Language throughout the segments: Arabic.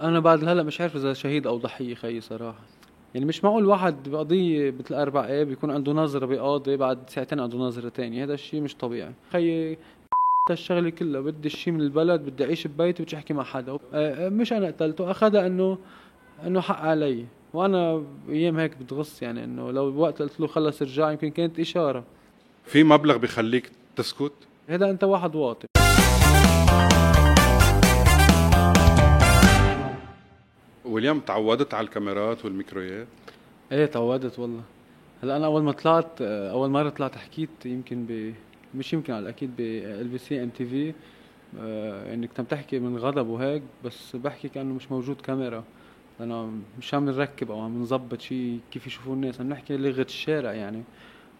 أنا بعد هلأ مش عارف إذا شهيد أو ضحيه خيي صراحة. يعني مش معقول واحد بقضية مثل أربع آب يكون عنده نظرة بقاضي بعد ساعتين عنده نظرة تانية. هذا الشيء مش طبيعي. خيي الشغلة كلها بدي الشيء من البلد بدي أعيش ببيتي بدي أحكي مع حدا. آه، آه، مش أنا قتلته أخذها إنه إنه حق علي. وأنا أيام هيك بتغص يعني إنه لو وقت قلت له خلص ارجع يمكن كانت إشارة. في مبلغ بخليك تسكت؟ هذا أنت واحد واطي. واليوم تعودت على الكاميرات والميكرويات؟ إيه تعودت والله. هلأ أنا أول ما طلعت أول مرة طلعت حكيت يمكن ب مش يمكن على الأكيد ب بي سي MTV. انك عم تحكي من غضب وهيك بس بحكي كأنه مش موجود كاميرا. أنا مش عم نركب أو عم نظبط شيء كيف يشوفوا الناس. عم نحكي لغة الشارع يعني.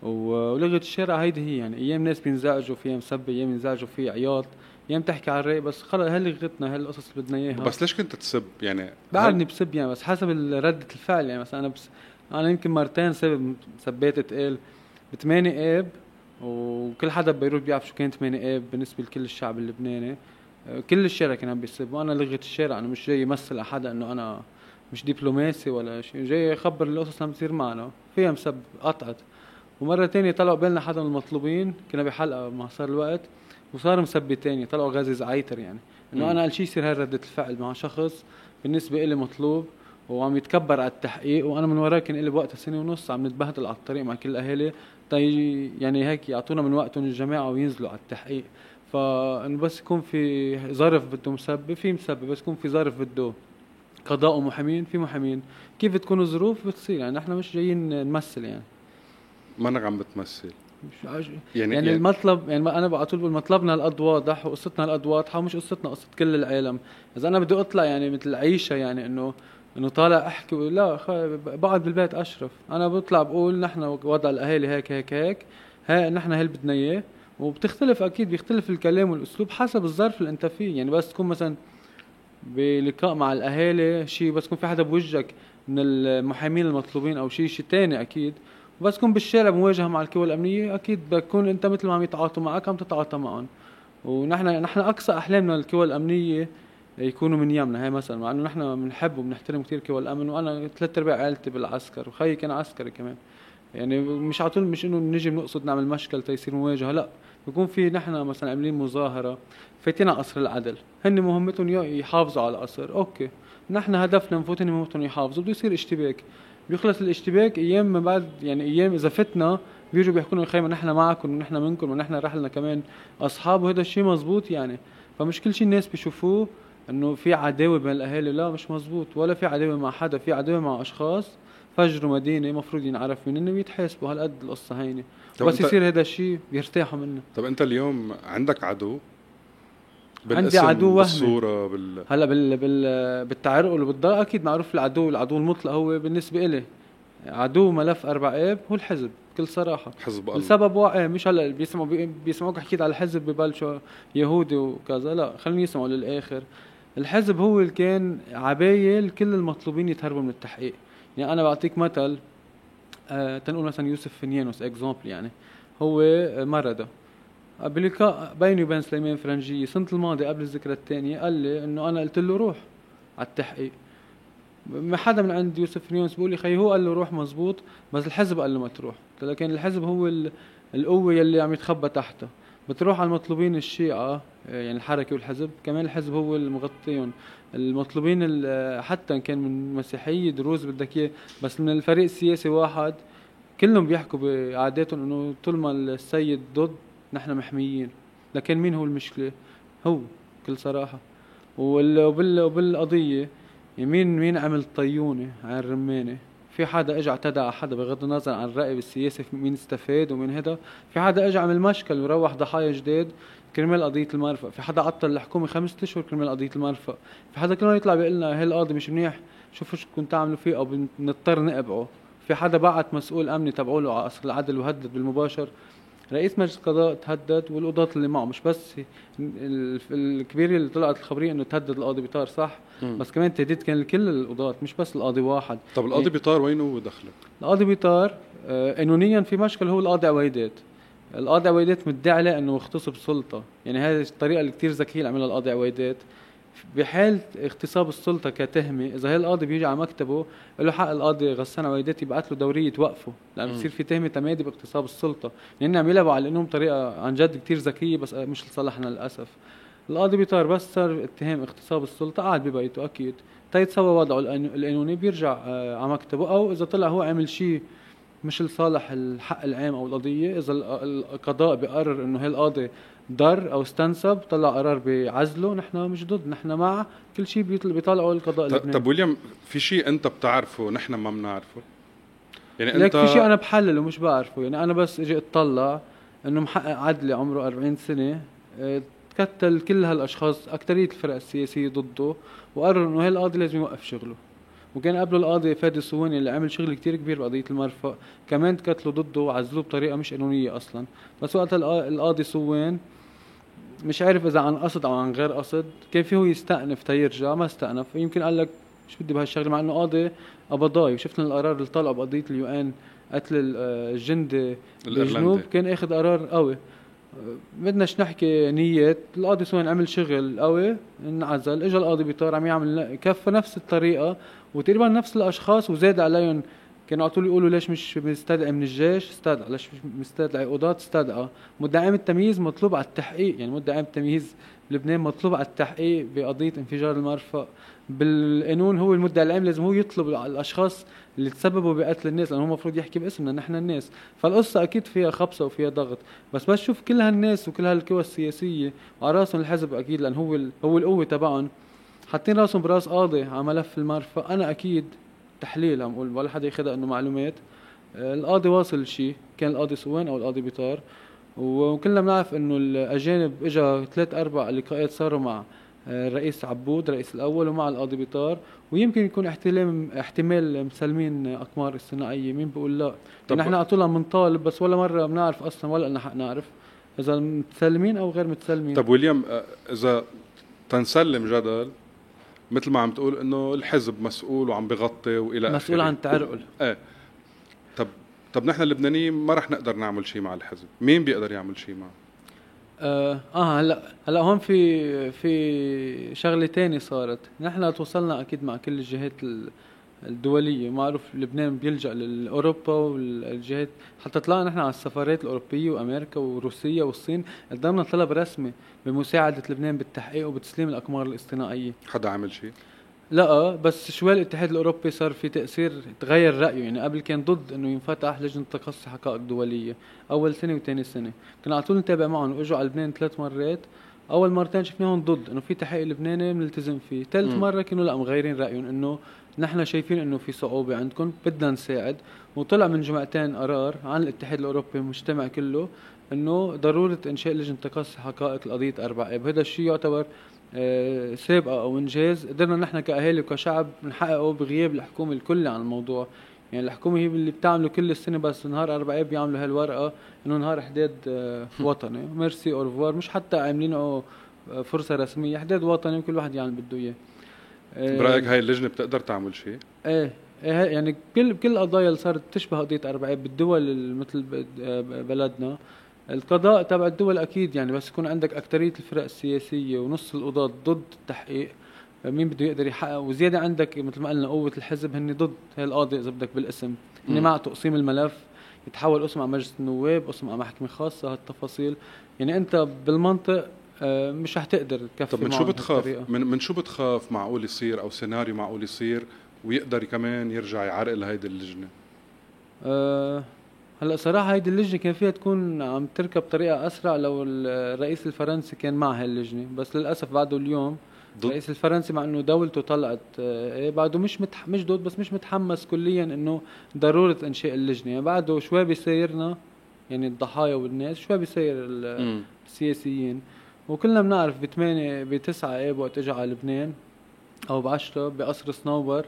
ولغة الشارع هيدي هي يعني أيام ناس بينزعجوا فيها مسبه أيام ينزعجوا فيها عياط. أيام تحكي على الرايق بس خلص هل لغتنا هل القصص اللي بدنا إياها؟ بس ليش كنت تسب؟ يعني بعدني بسب يعني بس حسب ردة الفعل. يعني مثلا أنا بس أنا يمكن مرتين سب سبيت تقال بثمانية اب وكل حدا ببيروت بيعرف شو كانت ثمانية اب بالنسبة لكل الشعب اللبناني. كل الشارع كان عم بيسب وأنا لغة الشارع. أنا مش جاي يمثل حدا انه أنا مش دبلوماسي ولا شيء. جاي اخبر القصص اللي عم تصير معنا. فيها مسب قطعت. ومرة تانية طلعوا بالنا حدا من المطلوبين. كنا بحلقة ما صار الوقت. وصار مسبي تاني طلعوا غازي زعيتر يعني. إنه أنا قال شيء يصير هاي ردة الفعل مع شخص بالنسبة إلي مطلوب وعم يتكبر على التحقيق وأنا من وراه كان لي بوقتها سنة ونص عم نتبهدل على الطريق مع كل الأهالي. طي يعني هيك يعطونا من وقتهم الجماعه وينزلوا على التحقيق. فإنه بس يكون في ظرف بده مسبب في مسبب بس يكون في ظرف بده قضاء ومحامين في محامين. كيف تكون الظروف؟ بتصير يعني نحن مش جايين نمثل يعني. ما عم بتمثل. يعني, يعني, يعني المطلب يعني أنا بقى طول مطلبنا هالقد واضح وقصتنا هالقد واضحة ومش قصتنا قصة كل العالم. إذا أنا بدي أطلع يعني مثل عيشه يعني انه إنه طالع أحكي لا بقعد بالبيت أشرف. أنا بطلع بقول نحن وضع الأهالي هيك هيك هيك. ها نحن هل بدنا إياه. وبتختلف أكيد بيختلف الكلام والأسلوب حسب الظرف اللي أنت فيه. يعني بس تكون مثلا بلقاء مع الأهالي شيء بس يكون في حدا بوجهك من المحامين المطلوبين أو شيء شيء ثاني أكيد. وبس تكون بالشارع بمواجهة مع القوى الأمنية أكيد بكون أنت مثل ما عم يتعاطوا معك عم تتعاطى معهم. ونحن نحن أقصى أحلامنا القوى الأمنية يكونوا من يمنا هاي مثلا مع إنه نحن بنحب وبنحترم كثير قوى الأمن وأنا ثلاث أرباع عائلتي بالعسكر وخيي كان عسكري كمان. يعني مش على طول مش إنه نجي بنقصد نعمل مشكل تيصير مواجهة لا. بكون في نحن مثلا عاملين مظاهرة فايتين على قصر العدل. هن مهمتهم يحافظوا على القصر أوكي. نحن هدفنا نفوت هن مهمتهم يحافظوا بده يصير اشتباك. بيخلص الاشتباك أيام ما بعد يعني أيام إذا فتنا بيجوا بيحكوا لنا خيمه نحن معكم ونحن منكم ونحن رحلنا كمان اصحاب وهذا الشيء مزبوط يعني. فمش كل شيء الناس بيشوفوه إنه في عداوة بين الأهالي لا مش مزبوط ولا في عداوة مع حدا في عداوة مع أشخاص فجروا مدينة المفروض ينعرف منهم ويتحاسبوا هالقد القصة هينه بس يصير هذا الشيء بيرتاحوا منه. طب أنت اليوم عندك عدو؟ عندي عدو وهمي. بالصورة بال هلا بال بال بالتعرق وبالضغط أكيد معروف العدو العدو المطلق هو بالنسبة إلي. عدو ملف أربع اب هو الحزب بكل صراحة. حزب الله. لسبب واقع مش هلا بيسمعوا بيسمعوك حكيت على الحزب ببلشوا يهودي وكذا لا خليني يسمعوا للآخر. الحزب هو اللي كان عبايل كل المطلوبين يتهربوا من التحقيق. يعني أنا بعطيك مثل آه تنقول مثلا يوسف فنيانوس اكزامبل يعني هو مرضى بلقاء بيني وبين سليمان فرنجية السنة الماضية قبل الذكرى الثانية قال لي إنه أنا قلت له روح على التحقيق. ما حدا من عند يوسف فنيانوس بيقول لي خي هو قال له روح مزبوط بس الحزب قال له ما تروح. لكن الحزب هو القوة يلي عم يتخبى تحته. بتروح على المطلوبين الشيعة يعني الحركة والحزب كمان الحزب هو المغطيهم. المطلوبين حتى إن كان من مسيحية دروز بدك إياه بس من الفريق السياسي واحد كلهم بيحكوا بعاداتهم إنه طول ما السيد ضد نحن محميين. لكن مين هو المشكلة؟ هو بكل صراحة. وبال وبالقضية مين مين عمل طيونة على الرمانة؟ في حدا اجى اعتدى على حدا بغض النظر عن الرأي السياسي مين استفاد ومن هذا في حدا اجى عمل مشكل وروح ضحايا جداد كرمال قضية المرفق في حدا عطل الحكومة خمسة أشهر كرمال قضية المرفق في حدا كمان يطلع بيقول لنا هالقاضي مش منيح شوفوا شو كنتوا تعملوا فيه أو بنضطر نقبعه. في حدا بعت مسؤول أمني تبعوا له على قصر العدل وهدد بالمباشر. رئيس مجلس القضاء تهدد والقضاة اللي معه مش بس الكبير اللي طلعت الخبرية إنه تهدد القاضي بيطار صح؟ م. بس كمان التهديد كان لكل القضاة مش بس القاضي واحد. طب القاضي يعني بيطار وينه دخلك؟ القاضي بيطار آه، قانونيا في مشكل هو القاضي عويدات. القاضي عويدات مدعي عليه إنه مغتصب سلطه يعني هذه الطريقة اللي كثير ذكية اللي عملها القاضي عويدات. بحال اغتصاب السلطة كتهمة. إذا هي القاضي بيجي على مكتبه له حق القاضي غسان عويدات يبعث له دورية توقفه لأنه بصير في تهمة تمادي باغتصاب السلطة. لأن عم يلعبوا على القانون بطريقة عن جد كتير ذكية بس مش لصالحنا للأسف. القاضي بيطار بس صار اتهام اغتصاب السلطة قاعد ببيته أكيد. تيتسوى وضعه القانوني بيرجع آه، على مكتبه أو إذا طلع هو عمل شيء مش لصالح الحق العام أو القضية إذا القضاء بقرر إنه هالقاضي ضر أو استنسب طلع قرار بعزله نحن مش ضد نحن مع كل شيء بيطلعوا القضاء اللبناني. طب ويليام في شيء أنت بتعرفه نحن ما بنعرفه؟ يعني انت في شيء أنا بحلله مش بعرفه. يعني أنا بس إجي أطلع إنه محقق عدلي عمره 40 سنة تكتل آه، كل هالأشخاص اكثريه الفرق السياسية ضده وقرر إنه هالقاضي لازم يوقف شغله. وكان قبله القاضي فادي السواني اللي عمل شغل كتير كبير بقضية المرفأ كمان تكتلوا ضده وعزلوه بطريقة مش قانونية أصلا. بس وقت القاضي صوان مش عارف إذا عن قصد أو عن غير قصد كان فيه يستأنف تيرجع ما استأنف. يمكن قال لك شو بدي بهالشغلة مع إنه قاضي قبضاي وشفنا القرار اللي طلعه بقضية ال UN قتل الجندي بالجنوب كان أخذ قرار قوي. بدناش نحكي نيات. القاضي صوان عمل شغل قوي انعزل اجى القاضي بيطار عم يعمل كفى نفس الطريقة وتقريبا نفس الأشخاص وزاد عليهم كانوا على طول يقولوا ليش مش مستدعي من الجيش؟ استدعى. ليش مش مستدعي قضاة؟ استدعى. مدعي التمييز مطلوب على التحقيق. يعني مدعي التمييز بلبنان مطلوب على التحقيق بقضية انفجار المرفأ. بالقانون هو المدعي العام لازم هو يطلب على الأشخاص اللي تسببوا بقتل الناس لأنه هو المفروض يحكي باسمنا نحن الناس. فالقصة أكيد فيها خبصة وفيها ضغط. بس بس شوف كل هالناس وكل هالقوى السياسية وعلى رأسهم الحزب أكيد لأن هو هو القوة تبعهم. حاطين رأسهم برأس قاضي على ملف المرفأ. أنا أكيد تحليل عم أقول ولا حدا ياخذها إنه معلومات. آه، القاضي واصل شيء كان القاضي سوان أو القاضي بيطار. وكلنا بنعرف إنه الأجانب اجى ثلاث أربع لقاءات صاروا مع آه، الرئيس عبود الرئيس الأول ومع القاضي بيطار. ويمكن يكون احتمال احتمال مسلمين أقمار الثنائيه مين بيقول لا؟ طب نحن على طول بنطالب بس ولا مرة بنعرف أصلا ولا لنا حق نعرف إذا متسلمين أو غير متسلمين طب ويليام آه، إذا تنسلم جدل مثل ما عم تقول إنه الحزب مسؤول وعم بغطي وإلى مسؤول عن تعرقل. إيه. طب طب نحن اللبنانيين ما رح نقدر نعمل شيء مع الحزب. مين بيقدر يعمل شيء معه؟ آه, آه هلأ هلأ هون في في شغلة ثانية صارت. نحن توصلنا أكيد مع كل الجهات الدولية. معروف لبنان بيلجأ لاوروبا والجهات. حتى طلعنا نحن على السفارات الأوروبية وأمريكا وروسيا والصين قدمنا طلب رسمي بمساعدة لبنان بالتحقيق وبتسليم الأقمار الاصطناعية. حدا عمل شيء؟ لا بس شوي الاتحاد الأوروبي صار في تأثير تغير رأيه. يعني قبل كان ضد إنه ينفتح لجنة تقصي حقائق دولية. أول سنة وثاني سنة. كنا على طول نتابع معهم. واجوا على لبنان ثلاث مرات. أول مرتين شفناهم ضد. إنه في تحقيق لبناني بنلتزم فيه. ثالث مرة كانوا لا مغيرين رأيهم إنه نحن شايفين إنه في صعوبة عندكم بدنا نساعد. وطلع من جمعتين قرار عن الاتحاد الأوروبي المجتمع كله إنه ضرورة إنشاء لجنة تقصي حقائق القضية أربع آب. هذا الشيء يعتبر آه، سابقه أو إنجاز. قدرنا نحن كأهالي وكشعب نحققه بغياب الحكومة الكلي عن الموضوع. يعني الحكومة هي اللي بتعمله كل السنة بس نهار أربع آب بيعملوا هالورقة إنه نهار حداد آه، وطني. ميرسي اورفوار مش حتى عاملينه آه، فرصة رسمية حداد وطني وكل واحد يعمل بده إياه. برأيك هاي اللجنة بتقدر تعمل شيء؟ إيه. إيه يعني كل كل القضايا اللي صارت تشبه قضية أربع بالدول مثل بلدنا. القضاء تبع الدول أكيد يعني بس يكون عندك اكثريه الفرق السياسية ونص القضاة ضد التحقيق مين بده يقدر يحقق؟ وزيادة عندك مثل ما قلنا قوة الحزب هن ضد هي القاضي إذا بدك بالاسم. هن مع تقسيم الملف يتحول قسم على مجلس النواب قسم على محكمة خاصة هالتفاصيل. يعني أنت بالمنطق آه، مش رح تقدر تكفي طب من شو بتخاف؟ من, من شو بتخاف معقول يصير أو سيناريو معقول يصير ويقدر كمان يرجع يعرقل هيدي اللجنة؟ أه هلأ صراحة هيدي اللجنة كان فيها تكون عم تركب بطريقه أسرع لو الرئيس الفرنسي كان مع هاي اللجنه بس للأسف بعده اليوم الرئيس الفرنسي مع إنه دولته طلعت آه، إيه بعده مش متح... مش ضد بس مش متحمس كليا إنه ضرورة إنشاء اللجنة. يعني بعده شوي بيسيرنا يعني الضحايا والناس شوي بيسير السياسيين. وكلنا بنعرف بثمانية بتسعة اب وقت اجى على لبنان أو بعشرة بقصر صنوبر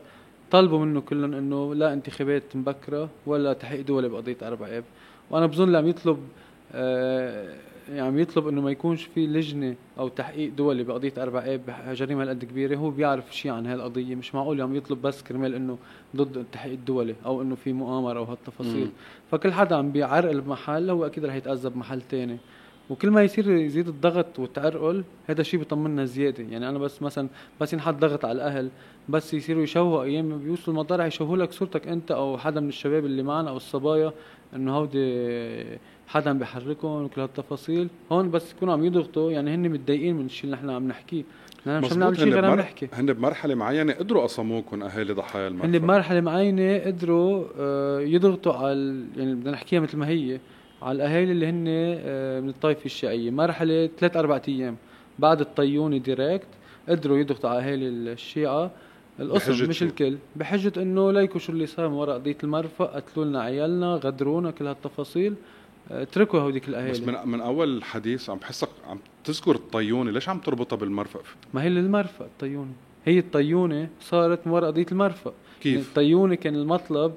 طلبوا منه كلهم انه لا انتخابات مبكرة ولا تحقيق دولي بقضية أربع اب وأنا بظن عم يطلب آه يعني عم يطلب انه ما يكونش في لجنة أو تحقيق دولي بقضية أربع اب جريمه هالقد كبيرة هو بيعرف شيء عن هالقضية. مش معقول عم يطلب بس كرمال انه ضد التحقيق الدولي أو انه في مؤامرة أو هالتفاصيل. فكل حدا عم بيعرقل بمحل هو أكيد رح يتأذى بمحل تاني. وكل ما يصير يزيد الضغط والتعرقل هذا الشيء بيطمنا زيادة. يعني أنا بس مثلا بس ينحط ضغط على الأهل بس يصيروا يشوهوا أيام بيوصلوا المطار يشوهوا لك صورتك أنت أو حدا من الشباب اللي معنا أو الصبايا إنه هودي حدا بيحركهم وكل هالتفاصيل. هون بس يكونوا عم يضغطوا يعني هن متضايقين من الشيء اللي نحن عم نحكيه. نحن مش عم نعمل شيء غير عم نحكي؟ هن بمرحلة معينة قدروا قصموكم أهالي ضحايا المرفأ. هن بمرحلة معينة قدروا آه، يضغطوا على يعني بدنا نحكيها مثل ما هي. على الأهالي اللي هن آه، من الطائفة الشيعية. مرحلة ثلاث أربع أيام بعد الطيوني ديريكت قدروا يضغطوا على أهالي الشيعة. القسم مش الكل. بحجة إنه ليكوا شو اللي صار من وراء قضية المرفأ قتلوا لنا عيالنا غدرونا كل هالتفاصيل. اتركوا هوديك الأهالي. بس من من أول الحديث عم بحسك عم تذكر الطيونة. ليش عم تربطها بالمرفأ؟ ما هي للمرفأ الطيونة. هي الطيونة صارت من وراء قضية المرفأ. كيف؟ يعني الطيونة كان المطلب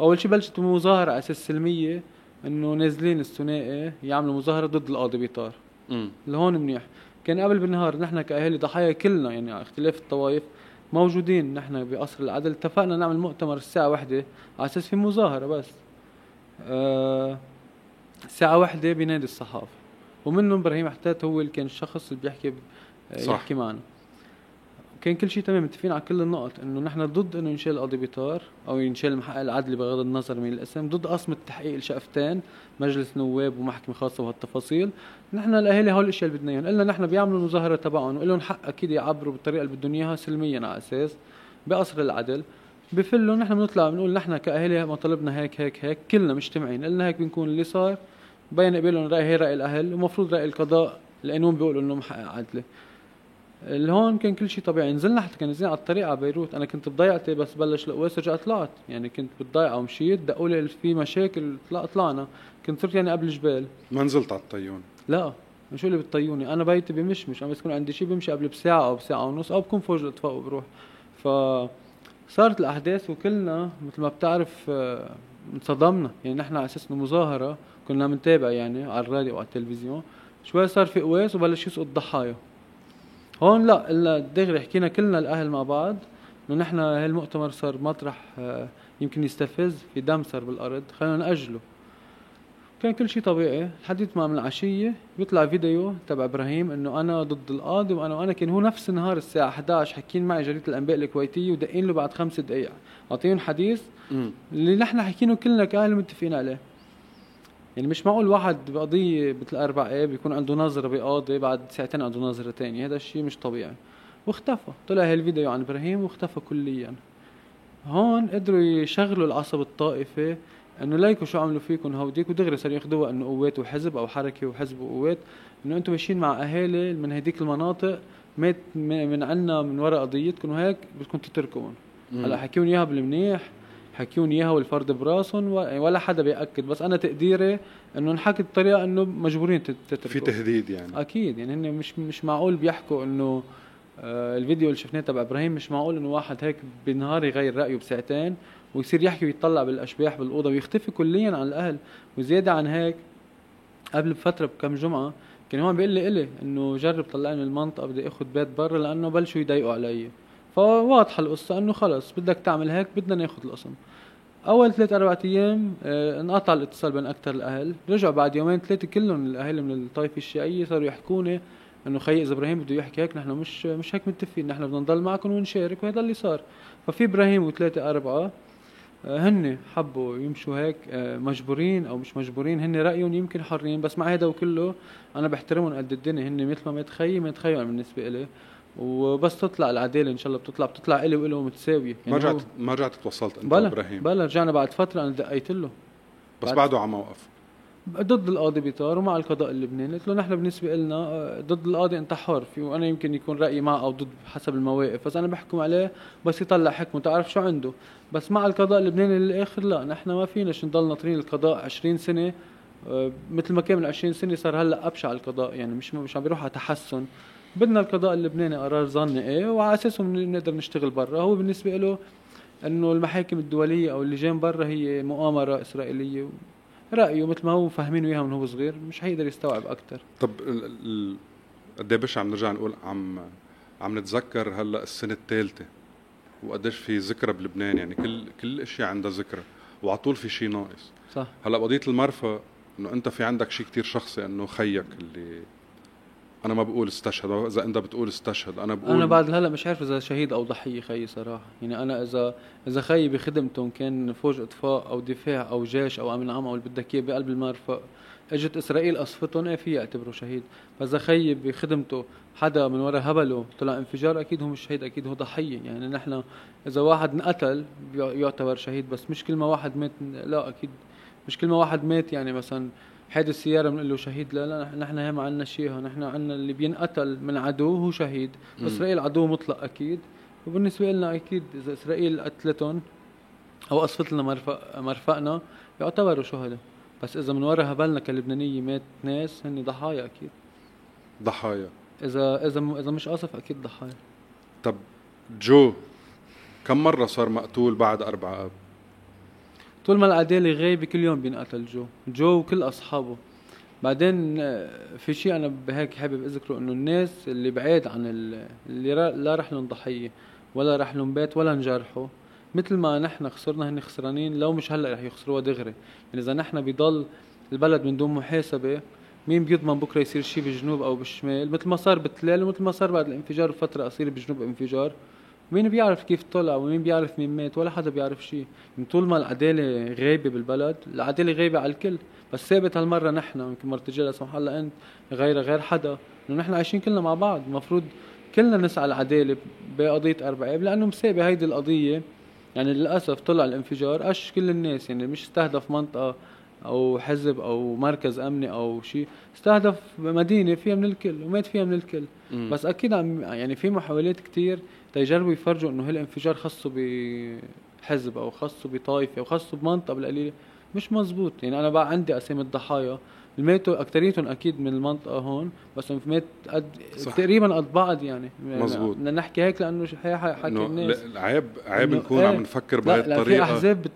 أول شيء بلشت بمظاهرة على أساس سلمية. إنه نازلين الثنائي يعملوا مظاهرة ضد القاضي بيطار. اللي هون منيح. كان قبل بالنهار نحن كأهالي ضحايا كلنا يعني اختلاف الطوائف موجودين نحن بقصر العدل. اتفقنا نعمل مؤتمر الساعة واحدة على أساس في مظاهرة بس. آه الساعة واحدة بنادي الصحافة. ومنهم إبراهيم حتات هو اللي كان الشخص اللي بيحكي صح. يحكي معنا. كان كل شيء تمام متفقين على كل النقط. إنه نحن ضد إنه ينشال القاضي بيطار أو ينشال المحقق العدلي بغض النظر من الاسم ضد قسم التحقيق الشقفتين مجلس نواب ومحكمة خاصة وهالتفاصيل. نحن الأهالي هول الأشياء اللي بدنا إياهم. قلنا نحن بيعملوا المظاهره تبعهم ولهم حق أكيد يعبروا بالطريقة اللي بدهم إياها سلميا على أساس بقصر العدل بفلوا نحن بنطلع بنقول نحن كأهالي مطالبنا هيك هيك هيك كلنا مجتمعين. قلنا هيك بنكون اللي صار بين قبلهم راي هي رأي الأهل ومفروض رأي القضاء القانون بيقولوا انه محقق عدله هون كان كل شيء طبيعي. نزلنا حتى كان نازلين على الطريق على بيروت. أنا كنت بضيعتي بس بلش القواس رجعت طلعت. يعني كنت بالضيعه ومشيت دقوا لي في مشاكل طلع طلعنا. كنت صرت يعني قبل الجبال ما نزلت على الطيون؟ لا. شو اللي بالطيوني أنا بيتي بمشمش. أنا بس يكون عندي شيء بمشي قبل بساعة أو بساعة ونص أو بكون فوق الأطفاء وبروح. ف صارت الأحداث وكلنا مثل ما بتعرف آه، انصدمنا. يعني نحن على أساس مظاهرة كنا بنتابع يعني على الراديو وعلى التلفزيون. شوي صار في قواس وبلش يسقط ضحايا. هون لا إلا دغري حكينا كلنا الأهل مع بعض إنه نحن هالمؤتمر صار مطرح آه، يمكن يستفز في دم صار بالأرض. خلينا نأجله. كان كل شيء طبيعي. لحديت ما من العشية بيطلع فيديو تبع إبراهيم إنه أنا ضد القاضي وأنا وأنا كان هو نفس النهار الساعة 11 حكين معي جريدة الانباء الكويتية ودقين له بعد خمس دقائق أعطيهم حديث اللي نحن حكينه كلنا كأهل متفقين عليه. يعني مش معقول واحد بقضية مثل أربع إيه بيكون عنده نظرة بقاضي بعد ساعتين عنده نظرة تانية. هذا الشيء مش طبيعي. واختفى. طلع هالفيديو عن إبراهيم واختفى كليا. هون قدروا يشغلوا العصب الطائفي إنه ليكوا شو عملوا فيكم هوديك ودغري صاروا ياخذوها إنه قوات وحزب أو حركة وحزب وقوات. إنه أنتم ماشيين مع أهالي من هديك المناطق مات من عنا من وراء قضيتكم وهيك بدكم تتركون هلأ حكيون إياها بالمنيح. حكيون إياها والفرد براسهم ولا حدا بيأكد بس أنا تقديري إنه انحكت بطريقة إنه مجبورين تتركوا في تهديد يعني. أكيد يعني هن مش مش معقول بيحكوا إنه آه الفيديو اللي شفناه تبع إبراهيم مش معقول إنه واحد هيك بنهار يغير رأيه بساعتين ويصير يحكي ويطلع بالأشباح بالأوضة ويختفي كليا عن الأهل وزيادة عن هيك. قبل بفترة بكم جمعة كان هون بيقول لي إلي إنه جرب طلعني من المنطقة بدي آخذ بيت برا لأنه بلشوا يضايقوا علي. فواضحه القصة إنه خلص بدك تعمل هيك بدنا ناخذ القسم. أول ثلاث أربع أيام آه انقطع الاتصال بين أكثر الأهل. رجعوا بعد يومين ثلاثة كلهم الأهل من الطائفه الشيعية صاروا يحكوني إنه خي إذا إبراهيم بده يحكي هيك نحن مش مش هيك متفقين نحن بدنا نضل معكم ونشارك وهذا اللي صار. ففي إبراهيم وثلاثة أربعة آه هن حبوا يمشوا هيك آه مجبورين أو مش مجبورين هن رأيهم يمكن حرين بس مع هذا وكله أنا بحترمهم قد الدنيا هن مثل ما مات خيي مات خيي بالنسبة لي وبس تطلع العدالة إن شاء الله بتطلع بتطلع إلي وله متساويه يعني ما رجعت ما رجعت تواصلت أنت بلا إبراهيم. بلا رجعنا بعد فترة أنا دقيت له. بس بعده على موقف ضد القاضي بيطار ومع القضاء اللبناني. قلت له نحن بالنسبة لنا آه، ضد القاضي أنت حر في وأنا يمكن يكون رأيي معه أو ضد حسب المواقف بس أنا بحكم عليه بس يطلع حكمه. تعرف شو عنده؟ بس مع القضاء اللبناني للآخر لا نحن ما فينا نضل ناطرين القضاء 20 سنة آه، مثل ما كان من 20 سنة صار هلأ أبشع القضاء يعني مش مش عم بيروح على تحسن. بدنا القضاء اللبناني قرار ظني إيه وعلى اساسه بنقدر نشتغل برا. هو بالنسبة له إنه المحاكم الدولية أو اللجان برا هي مؤامرة إسرائيلية. رأيه مثل ما هو فاهمينه اياها من هو صغير مش حيقدر يستوعب أكثر طب قد إيه عم نرجع نقول عم عم نتذكر هلأ السنة الثالثة؟ وقديش في ذكرى بلبنان؟ يعني كل كل اشياء عندها ذكرى وعلى طول في شيء ناقص. صح. هلأ قضية المرفأ إنه أنت في عندك شيء كتير شخصي إنه خيك اللي أنا ما بقول استشهد إذا أنت بتقول استشهد أنا بقول أنا بعد هلأ مش عارف إذا شهيد أو ضحيه خيي صراحة. يعني أنا إذا إذا خيي بخدمتهم كان فوج أطفاء أو دفاع أو جيش أو أمن عام أو اللي بدك إياه بقلب المرفأ. إجت إسرائيل قصفتهم إيه في اعتبره شهيد. بس اذا خيي بخدمته حدا من ورا هبله طلع انفجار أكيد هو مش شهيد أكيد هو ضحية. يعني نحن إذا واحد انقتل يعتبر شهيد. بس مش كل ما واحد مات لا أكيد مش كل ما واحد مات يعني مثلا حادث سيارة بنقول له شهيد لا لا نحن هي ما عندنا شيء نحن عندنا اللي بينقتل من عدو هو شهيد. إسرائيل عدو مطلق أكيد. وبالنسبة لنا أكيد إذا إسرائيل قتلتهم أو قصفت لنا مرفق مرفقنا يعتبروا شهداء. بس إذا من ورا هبلنا كلبنانية مات ناس هن ضحايا أكيد. ضحايا. اذا إذا إذا مش قصف أكيد ضحايا. طب جو كم مرة صار مقتول بعد أربعة آب؟ طول ما العدالة غايبة كل يوم بينقتل جو جو وكل أصحابه. بعدين آه، في شيء أنا بهيك حابب أذكره إنه الناس اللي بعيد عن اللي لا رح لهم ضحية ولا رح لهم بيت ولا انجرحوا مثل ما نحن خسرنا هن خسرانين لو مش هلأ رح يخسروها دغري. يعني إذا نحن بضل البلد من دون محاسبة مين بيضمن بكرة يصير شيء بالجنوب أو بالشمال؟ مثل ما صار بتلال ومثل ما صار بعد الانفجار بفتره قصيرة بالجنوب انفجار. مين بيعرف كيف طلع ومين بيعرف مين مات؟ ولا حدا بيعرف شيء من طول ما العدالة غايبة بالبلد العدالة غايبة على الكل. بس ثابت هالمرة نحن يمكن مرتجي لا سمح الله أنت غير غير حدا. إنه نحن عايشين كلنا مع بعض. المفروض كلنا نسعى العدالة بقضية أربعة لأنه مسابة هيدي القضية. يعني للأسف طلع الانفجار. أش كل الناس يعني مش استهدف منطقة أو حزب أو مركز أمني أو شيء استهدف مدينة فيها من الكل ومات فيها من الكل. م. بس أكيد عم يعني في محاولات كتير تيجربوا يفرجوا إنه هالانفجار خصه بحزب أو خصه بطائفة أو خصه بمنطقة بالقليله مش مزبوط يعني أنا بقى عندي أسامي الضحايا. الماتوا اكثريتهم أكيد من المنطقة هون بس مات قد صح. تقريبا قد بعض يعني. مزبوط بدنا نحكي هيك لأنه هي حكي الناس. عيب عيب نكون عم إيه. نفكر بهي الطريقة في أحزاب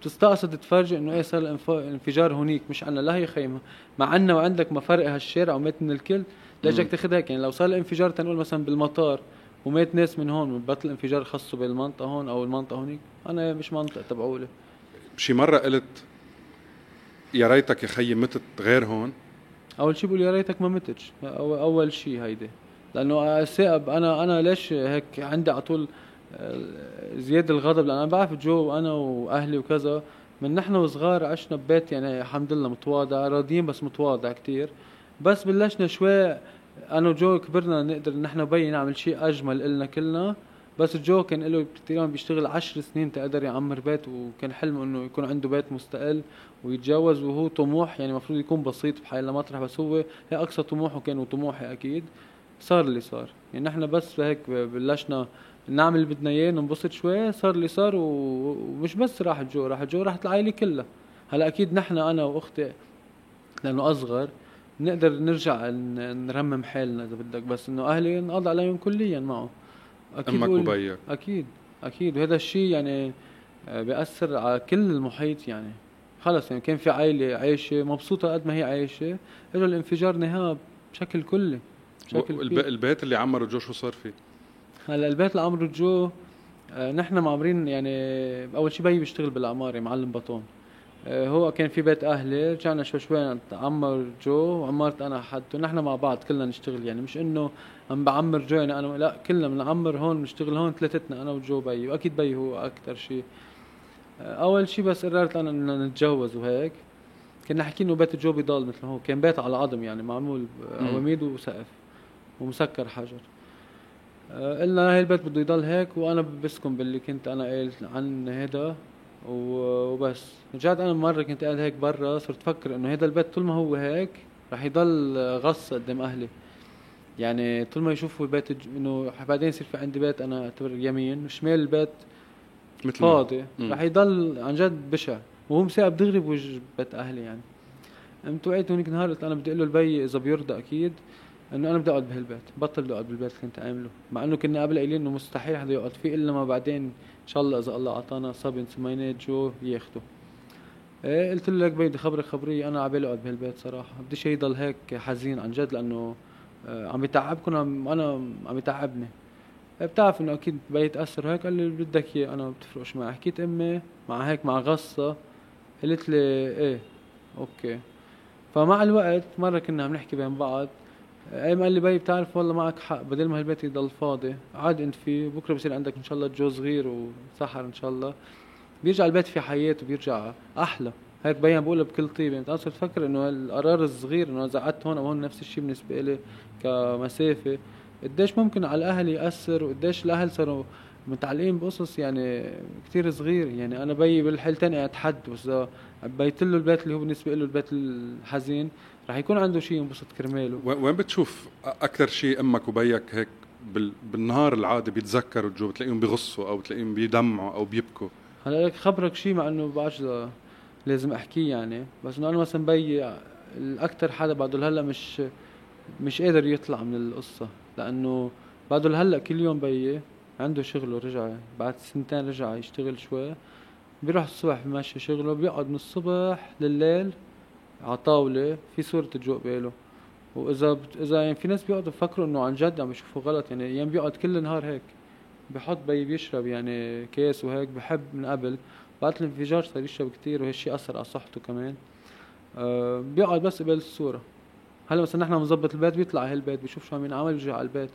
بتستقصد تفرجي إنه إيه صار الانفجار هونيك مش عنا لا هي خيمة. مع عنا وعندك مفرق هالشارع ومات من الكل ليش تاخذ هيك؟ يعني لو صار الانفجار تنقول مثلا بالمطار ومات ناس من هون بطل انفجار خصه بالمنطقة هون أو المنطقة هونيك. أنا مش منطقه تبعولي شي مرة قلت يا ريتك يا خيي متت غير هون. أول شيء بقول يا ريتك ما متتش. أول شيء هيدي. لأنه الثقب أنا أنا ليش هيك عندي على طول آه، زيادة الغضب؟ لأن أنا بعرف جو أنا وأهلي وكذا. من نحن وصغار عشنا ببيت يعني الحمد لله متواضع راضيين بس متواضع كتير. بس بلشنا شوي أنا وجو كبرنا نقدر نحن نبين نعمل شيء أجمل إلنا كلنا بس جو كان له تقريبا بيشتغل عشر سنين تقدر يعمر بيت وكان حلمه إنه يكون عنده بيت مستقل ويتجوز وهو طموح يعني المفروض يكون بسيط بحال مطرح بس هو هي أقصى طموحه كان وطموحي أكيد. صار اللي صار. يعني نحن بس هيك بلشنا نعمل اللي بدنا إياه ننبسط شوي صار اللي صار ومش بس راحت جو راحت جو راحت العائلة كلها. هلا أكيد نحن أنا وأختي لأنه أصغر نقدر نرجع نرمم حالنا إذا بدك بس إنه أهلي انقضى عليهم كليا معه. أكيد أمك وبيك. أكيد أكيد. وهذا الشيء يعني آه، بيأثر على كل المحيط يعني. خلص يعني كان في عائلة عايشة مبسوطة قد ما هي عايشة اجى الانفجار نهائي بشكل كلي بشكل الب... البيت اللي عمره جو شو صار فيه؟ هلأ البيت اللي عمره جو آه نحن معمرين يعني أول شيء بيي بيشتغل بالعماره معلم باطون. هو كان في بيت أهلي رجعنا شوي شوي عمر جو وعمرت أنا حدته نحن مع بعض كلنا نشتغل يعني مش إنه عم بعمر جو يعني أنا لا كلنا بنعمر هون بنشتغل هون ثلاثتنا أنا وجو وبيي وأكيد بي هو أكثر شيء آه، أول شيء بس قررت أنا إن نتجوز وهيك. كنا حكي إنه بيت جو بيضل مثل هو كان بيت على عظم يعني معمول عواميد وسقف ومسكر حجر. آه، قلنا هاي البيت بده يضل هيك وأنا بسكن باللي كنت أنا قايل عن هذا وبس. رجعت أنا مرة كنت قاعد هيك برا صرت أفكر إنه هذا البيت طول ما هو هيك رح يضل غص قدام أهلي. يعني طول ما يشوفوا البيت إنه بعدين يصير في عندي بيت أنا أعتبر يمين وشمال البيت مثل فاضي. رح يضل عن جد بشع. وهو مساعد دغري بوجه بيت أهلي يعني. قمت وقعت هونيك نهار قلت أنا بدي أقول له البي إذا بيرضى أكيد إنه أنا بدي أقعد بهالبيت. بطل بدي اقعد بالبيت اللي كنت عامله. مع إنه كنا قبل قايلين إنه مستحيل حدا يقعد فيه إلا ما بعدين ان شاء الله اذا الله اعطانا صبي سميناه جو ياخده. إيه قلت له لك بدي خبرك خبريه أنا عبالي أقعد بهالبيت صراحة. بديش يضل هيك حزين عن جد لأنه آه، عم يتعبكم أنا عم يتعبني. إيه، بتعرف إنه أكيد بيتاثر هيك؟ قال لي بدك إياه. أنا ما بتفرقش معي. حكيت أمي مع هيك مع غصة. قالت لي إيه okay. فمع الوقت مرة كنا عم نحكي بين بعض. اي قال لي بي بتعرف والله معك حق. بدل ما هالبيت يضل فاضي عاد أنت فيه. بكرة بصير عندك إن شاء الله جو صغير وسحر إن شاء الله. بيرجع البيت في حياه وبيرجع أحلى. هيك بين بقولها بكل طيبه انت أصلا تفكر إنه القرار الصغير إنه إذا قعدت هون أو هون نفس الشيء بالنسبة لي كمسافة قديش ممكن على الأهل يأثر وقديش الأهل صاروا متعلقين بقصص يعني كتير صغير. يعني أنا بيي بالحالتين قاعد حد بس بيت له البيت اللي هو بالنسبة له البيت الحزين رح يكون عنده شيء ينبسط كرماله. وين بتشوف أكثر شيء أمك وبيك هيك بالنهار العادي بيتذكروا جو بتلاقيهم بيغصوا أو بتلاقيهم بيدمعوا أو بيبكوا؟ هلا لك خبرك شيء مع إنه بعرفش لازم أحكيه يعني. بس إنه أنا مثلا بيي الأكثر حدا بعده لهلا مش مش قادر يطلع من القصة. لأنه بعده لهلا كل يوم بيي عنده شغله رجع بعد سنتين رجع يشتغل شوي بيروح الصبح بمشي شغله بيقعد من الصبح لليل على طاولة في صورة جو قباله وإذا بت... إذا يعني في ناس بيقعدوا بفكروا إنه عن جد عم يشوفوا غلط يعني أيام بيقعد كل النهار هيك بحط بي بيشرب يعني كاس وهيك بحب من قبل بعد الانفجار صار يشرب كثير وهالشي اثر على صحته كمان. أه بيقعد بس قبل الصورة. هلا مثلا نحن بنظبط البيت بيطلع هالبيت بيشوف شو عم ينعمل بيرجع على البيت.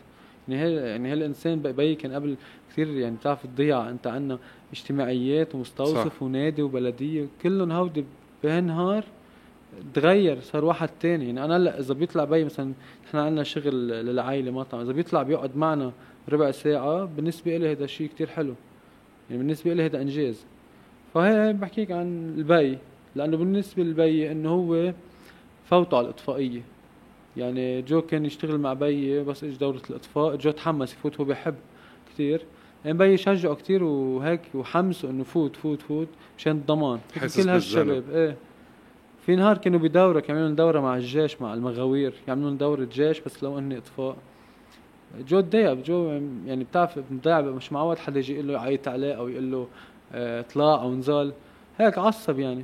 يعني هي يعني هالانسان بي كان قبل كثير يعني بتعرف تضيع أنت عندنا اجتماعيات ومستوصف صح. ونادي وبلدية كلهم هودي بهالنهار تغير صار واحد تاني. يعني أنا هلا إذا بيطلع بي مثلا نحن عندنا شغل للعائلة مطعم. إذا بيطلع بيقعد معنا ربع ساعة بالنسبة لي هذا شيء كتير حلو. يعني بالنسبة لي هذا إنجاز. فهي بحكيك عن البي. لأنه بالنسبة للبي إنه هو فوته على الأطفائية. يعني جو كان يشتغل مع بيي بس اجى دورة الأطفاء جو تحمس يفوت هو بيحب كثير يعني بيي شجعه كثير وهيك وحمسه إنه فوت فوت فوت مشان الضمان. كل هالشباب إيه. في نهار كانوا بدورة يعملوا دورة مع الجيش مع المغاوير يعملون دورة جيش بس لو إنن أطفاء. جو تضايق جو يعني بتعرف مضايق مش معود حدا يجي يقول له يعيط عليه أو يقول له آه اطلاع أو نزال هيك عصب يعني.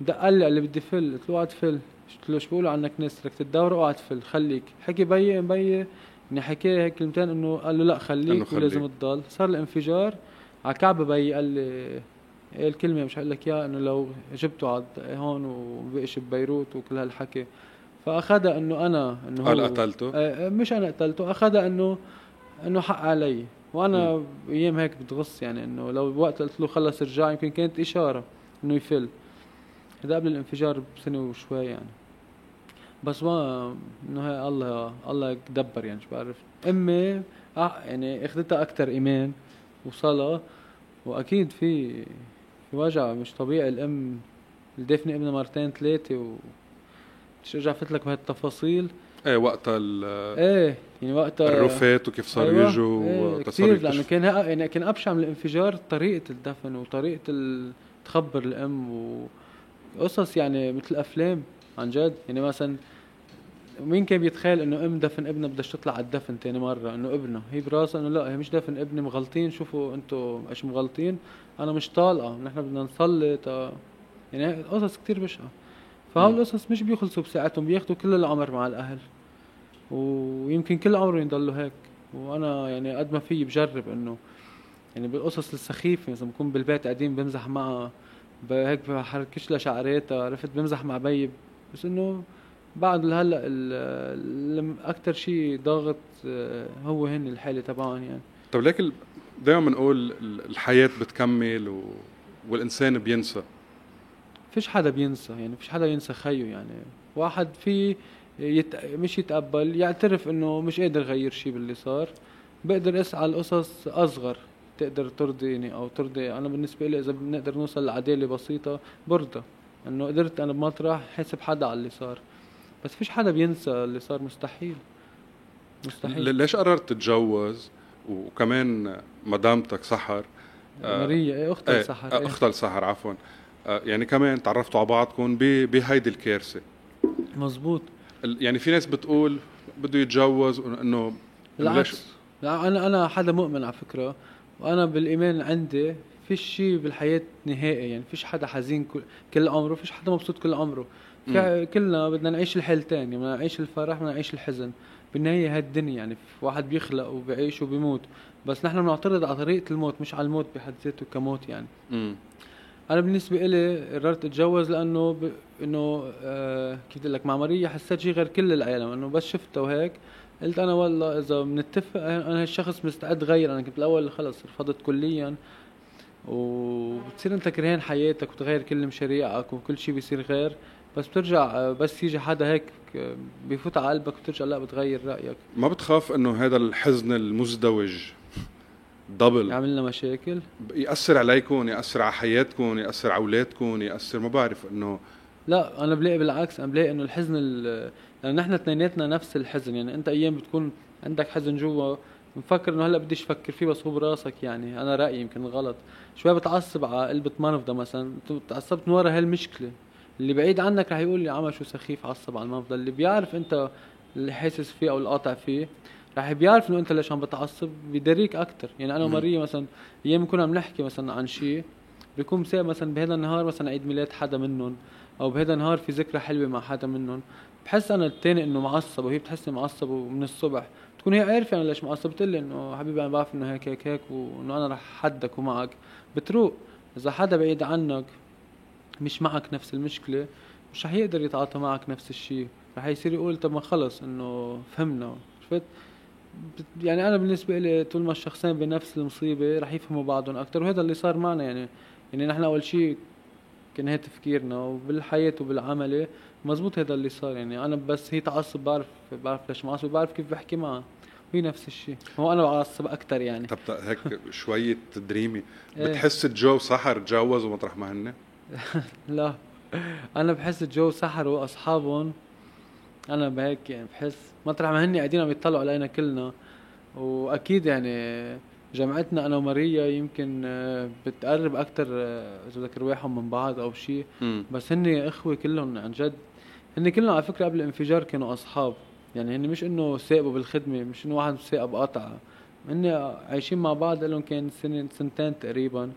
دق لي قال لي بدي فل قلت له أقعد فل. قلت له شو بيقولوا عنك ناس؟ تركت الدورة أقعد فل خليك. حكي بيي بيي اني حكي هيك كلمتين إنه قال له لا خليك ولازم تضل. صار الانفجار على كعبه بيي قال لي الكلمة؟ مش هقول لك اياها إنه لو جبته على هون وبقش ببيروت وكل هالحكي. فاخذها إنه أنا إنه هو قتلته؟ آه مش أنا قتلته اخذها انه إنه حق علي. وأنا أيام هيك بتغص يعني إنه لو وقت قلت له خلص ارجع يمكن كانت إشارة إنه يفل. هذا قبل الانفجار بسنة وشوي يعني. بس ما إنه هي الله الله دبر يعني شو بعرف. أمي يعني أخذتها أكثر إيمان وصلاة. وأكيد في وجع مش طبيعي. الام الدفنة ابنها مرتين ثلاثة و مش ارجع لك بهالتفاصيل. إيه وقتها إيه يعني وقتها الرفات وكيف صاروا أيوة يجوا إيه كثير لأنه كان يعني كان أبشع من الانفجار طريقة الدفن وطريقة ال... تخبر الام وقصص يعني مثل افلام عن جد. يعني مثلا مين كان بيتخيل إنه ام دفن ابنها بدها تطلع على الدفن تاني مرة؟ إنه ابنها هي براسها إنه لا هي مش دفن ابني مغلطين شوفوا أنتم إيش مغلطين. أنا مش طالقة نحن بدنا نصلي تا يعني قصص كتير بشعه فهول القصص مش بيخلصوا بساعتهم بياخذوا كل العمر مع الأهل. ويمكن كل عمره يضلوا هيك. وأنا يعني قد ما في بجرب إنه يعني بالقصص السخيفة مثلا بكون بالبيت قاعدين بمزح معها هيك بحركش لها شعريتها عرفت؟ بمزح مع بي بس إنه بعد هلا أكثر شيء ضاغط آه، هو هن الحالة تبعهم يعني. طيب ليك دائما بنقول الحياة بتكمل و... والإنسان بينسى. فيش حدا بينسى يعني فيش حدا ينسى خيه يعني. واحد في يت... مش يتقبل يعترف إنه مش قادر يغير شيء باللي صار. بقدر اسعى لقصص أصغر تقدر ترضيني أو ترضي. أنا بالنسبة لي إذا بنقدر نوصل لعدالة بسيطة برضى. إنه قدرت أنا بمطرح حاسب حدا على اللي صار. بس فيش حدا بينسى اللي صار مستحيل. مستحيل. ليش قررت تتجوز؟ وكمان مدامتك سحر. ماريا إيه أختها لسحر إيه. أختها لسحر عفوا. آه، يعني كمان تعرفتوا على بعضكم بهيدي الكارثة. مزبوط يعني في ناس بتقول بده يتجوز إنه بالعكس لا أنا أنا حدا مؤمن على فكرة. وأنا بالإيمان عندي فيش شيء بالحياة نهائي. يعني فيش حدا حزين كل عمره فيش حدا مبسوط كل عمره. كلنا بدنا نعيش الحالتين بدنا نعيش الفرح بدنا نعيش الحزن. بالنهاية هالدنيا يعني واحد بيخلق وبيعيش وبيموت بس نحن بنعترض على طريقة الموت مش على الموت بحد ذاته كموت يعني. امم أنا بالنسبة إلي قررت أتجوز لأنه ب... إنه آه كيف بدي لك مع ماريا حسيت شيء غير كل العالم إنه بس شفته وهيك. قلت أنا والله إذا بنتفق أنا هالشخص مستعد غير أنا كنت الأول خلص رفضت كليا. وبتصير أنت كرهان حياتك وتغير كل مشاريعك وكل شيء بيصير غير. بس بترجع بس يجي حدا هيك بيفوت على قلبك وترجع لا بتغير رأيك. ما بتخاف إنه هذا الحزن المزدوج دبل يعمل لنا مشاكل؟ يأثر عليكم يأثر على حياتكم يأثر على أولادكم يأثر ما بعرف إنه. لا أنا بلاقي بالعكس أنا بلاقي إنه الحزن لأنه نحن اثنيناتنا نفس الحزن يعني أنت أيام بتكون عندك حزن جوا مفكر إنه هلأ بديش أفكر فيه بس هو براسك يعني. أنا رأيي يمكن غلط. شوي بتعصب على قلبة منفضة مثلا تعصبت من ورا هالمشكلة. اللي بعيد عنك رح يقول لي عمل شو سخيف عصب على المنفضة اللي بيعرف انت اللي حاسس فيه أو القاطع فيه رح بيعرف انه انت ليش عم بتعصب بيدريك أكثر يعني أنا وماريا مثلا أيام كنا عم نحكي مثلا عن شيء بيكون مساء مثلا بهذا النهار مثلا عيد ميلاد حدا منهم أو بهذا النهار في ذكرى حلوة مع حدا منهم بحس أنا الثاني إنه معصب وهي بتحسني معصب من الصبح. تكون هي عارفة أنا ليش معصب بتقول لي إنه حبيبي أنا بعرف إنه هيك هيك هيك وإنه أنا رح حدك ومعك. بتروق. إذا حدا بعيد عنك مش معك نفس المشكلة مش رح يقدر يتعاطى معك نفس الشيء رح يصير يقول طب ما خلص إنه فهمنا شفت يعني أنا بالنسبة لي طول ما الشخصين بنفس المصيبة رح يفهموا بعضهم أكثر وهذا اللي صار معنا يعني. يعني نحن أول شيء كان هي تفكيرنا وبالحياة وبالعمل مزبوط هذا اللي صار يعني. أنا بس هي تعصب بعرف بعرف ليش معصب بعرف كيف بحكي معها. هي نفس الشيء هو أنا بعصب أكثر يعني. طب هيك شوية دريمي إيه. بتحس جو سحر تجوزوا مطرح ما هن؟ لا. أنا بحس جو سحر وأصحابهم. أنا بهيك يعني بحس مطرح ما هن قاعدين عم يطلعوا علينا كلنا. وأكيد يعني جامعتنا أنا وماريا يمكن آه، بتقرب أكثر آه، إذا بدك رواحهم من بعض أو شيء بس هن إخوة كلهم عن جد. هن كلهم على فكرة قبل الانفجار كانوا أصحاب. يعني هن مش إنه ساقبوا بالخدمة مش إنه واحد ساقب قطع هن عايشين مع بعض لهم كان سنة سنتين تقريبا.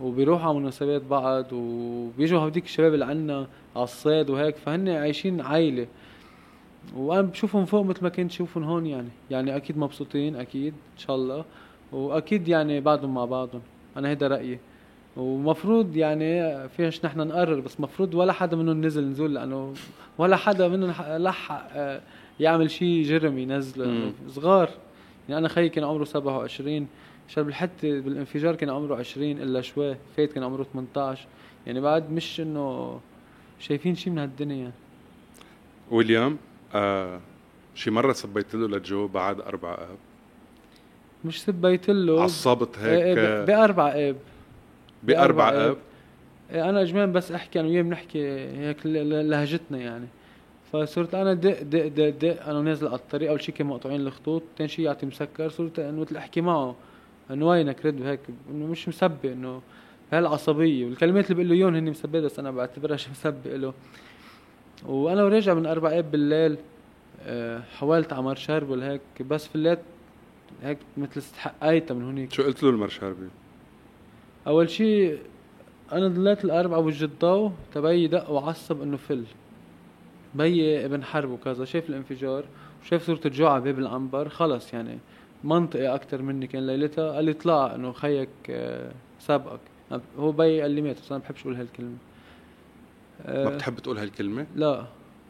وبيروحوا على مناسبات بعض وبيجوا هوديك الشباب اللي عنا على الصيد وهيك فهن عايشين عائلة. وأنا بشوفهم فوق مثل ما كنت شوفهم هون يعني. يعني أكيد مبسوطين أكيد إن شاء الله. وأكيد يعني بعضهم مع بعضهم. أنا هيدا رأيي. ومفروض يعني فيش نحن نقرر بس مفروض ولا حدا منهم نزل نزول لأنه ولا حدا منهم لحق آه، يعمل شيء جرم ينزله. صغار. يعني أنا خيي كان عمره 27 شرب الحتة بالانفجار كان عمره 20 إلا شوي. فايت كان عمره 18 يعني بعد مش إنه شايفين شيء من هالدنيا. يعني ويليام آه شي مرة سبيت له لجو بعد أربع آب؟ مش سبيت له. عصبت هيك إيه, إيه، بأربع آب. بأربع آب. إيه أنا إجمالا بس أحكي أنا وياه بنحكي هيك لهجتنا يعني. فصرت أنا دق دق دق دق أنا نازل على الطريق. أول شيء كان مقطوعين الخطوط. ثاني شيء يعطي مسكر. صرت إنه مثل أحكي معه. إنه وينك رد وهيك إنه مش مسبة إنه هالعصبيه والكلمات اللي بقول له إياهم هن مسبة بس أنا بعتبرها شيء مسبة له. وأنا وراجع من أربع اب بالليل آه، حاولت على مار شربل هيك بس فليت هيك مثل استحقيتها من هونيك. شو قلت له المار شربل؟ أول شيء أنا ضليت الأربعة بوجه الضوء تبعي دق وعصب إنه فل. بي ابن حرب وكذا شاف الانفجار وشاف صورة الجوع على باب العنبر خلص يعني. منطقي أكثر مني كان ليلتها قال لي اطلع إنه خيك آه، سابقك هو بي قال لي مات بس أنا بحبش أقول هالكلمة ما آه، بتحب تقول هالكلمة؟ لا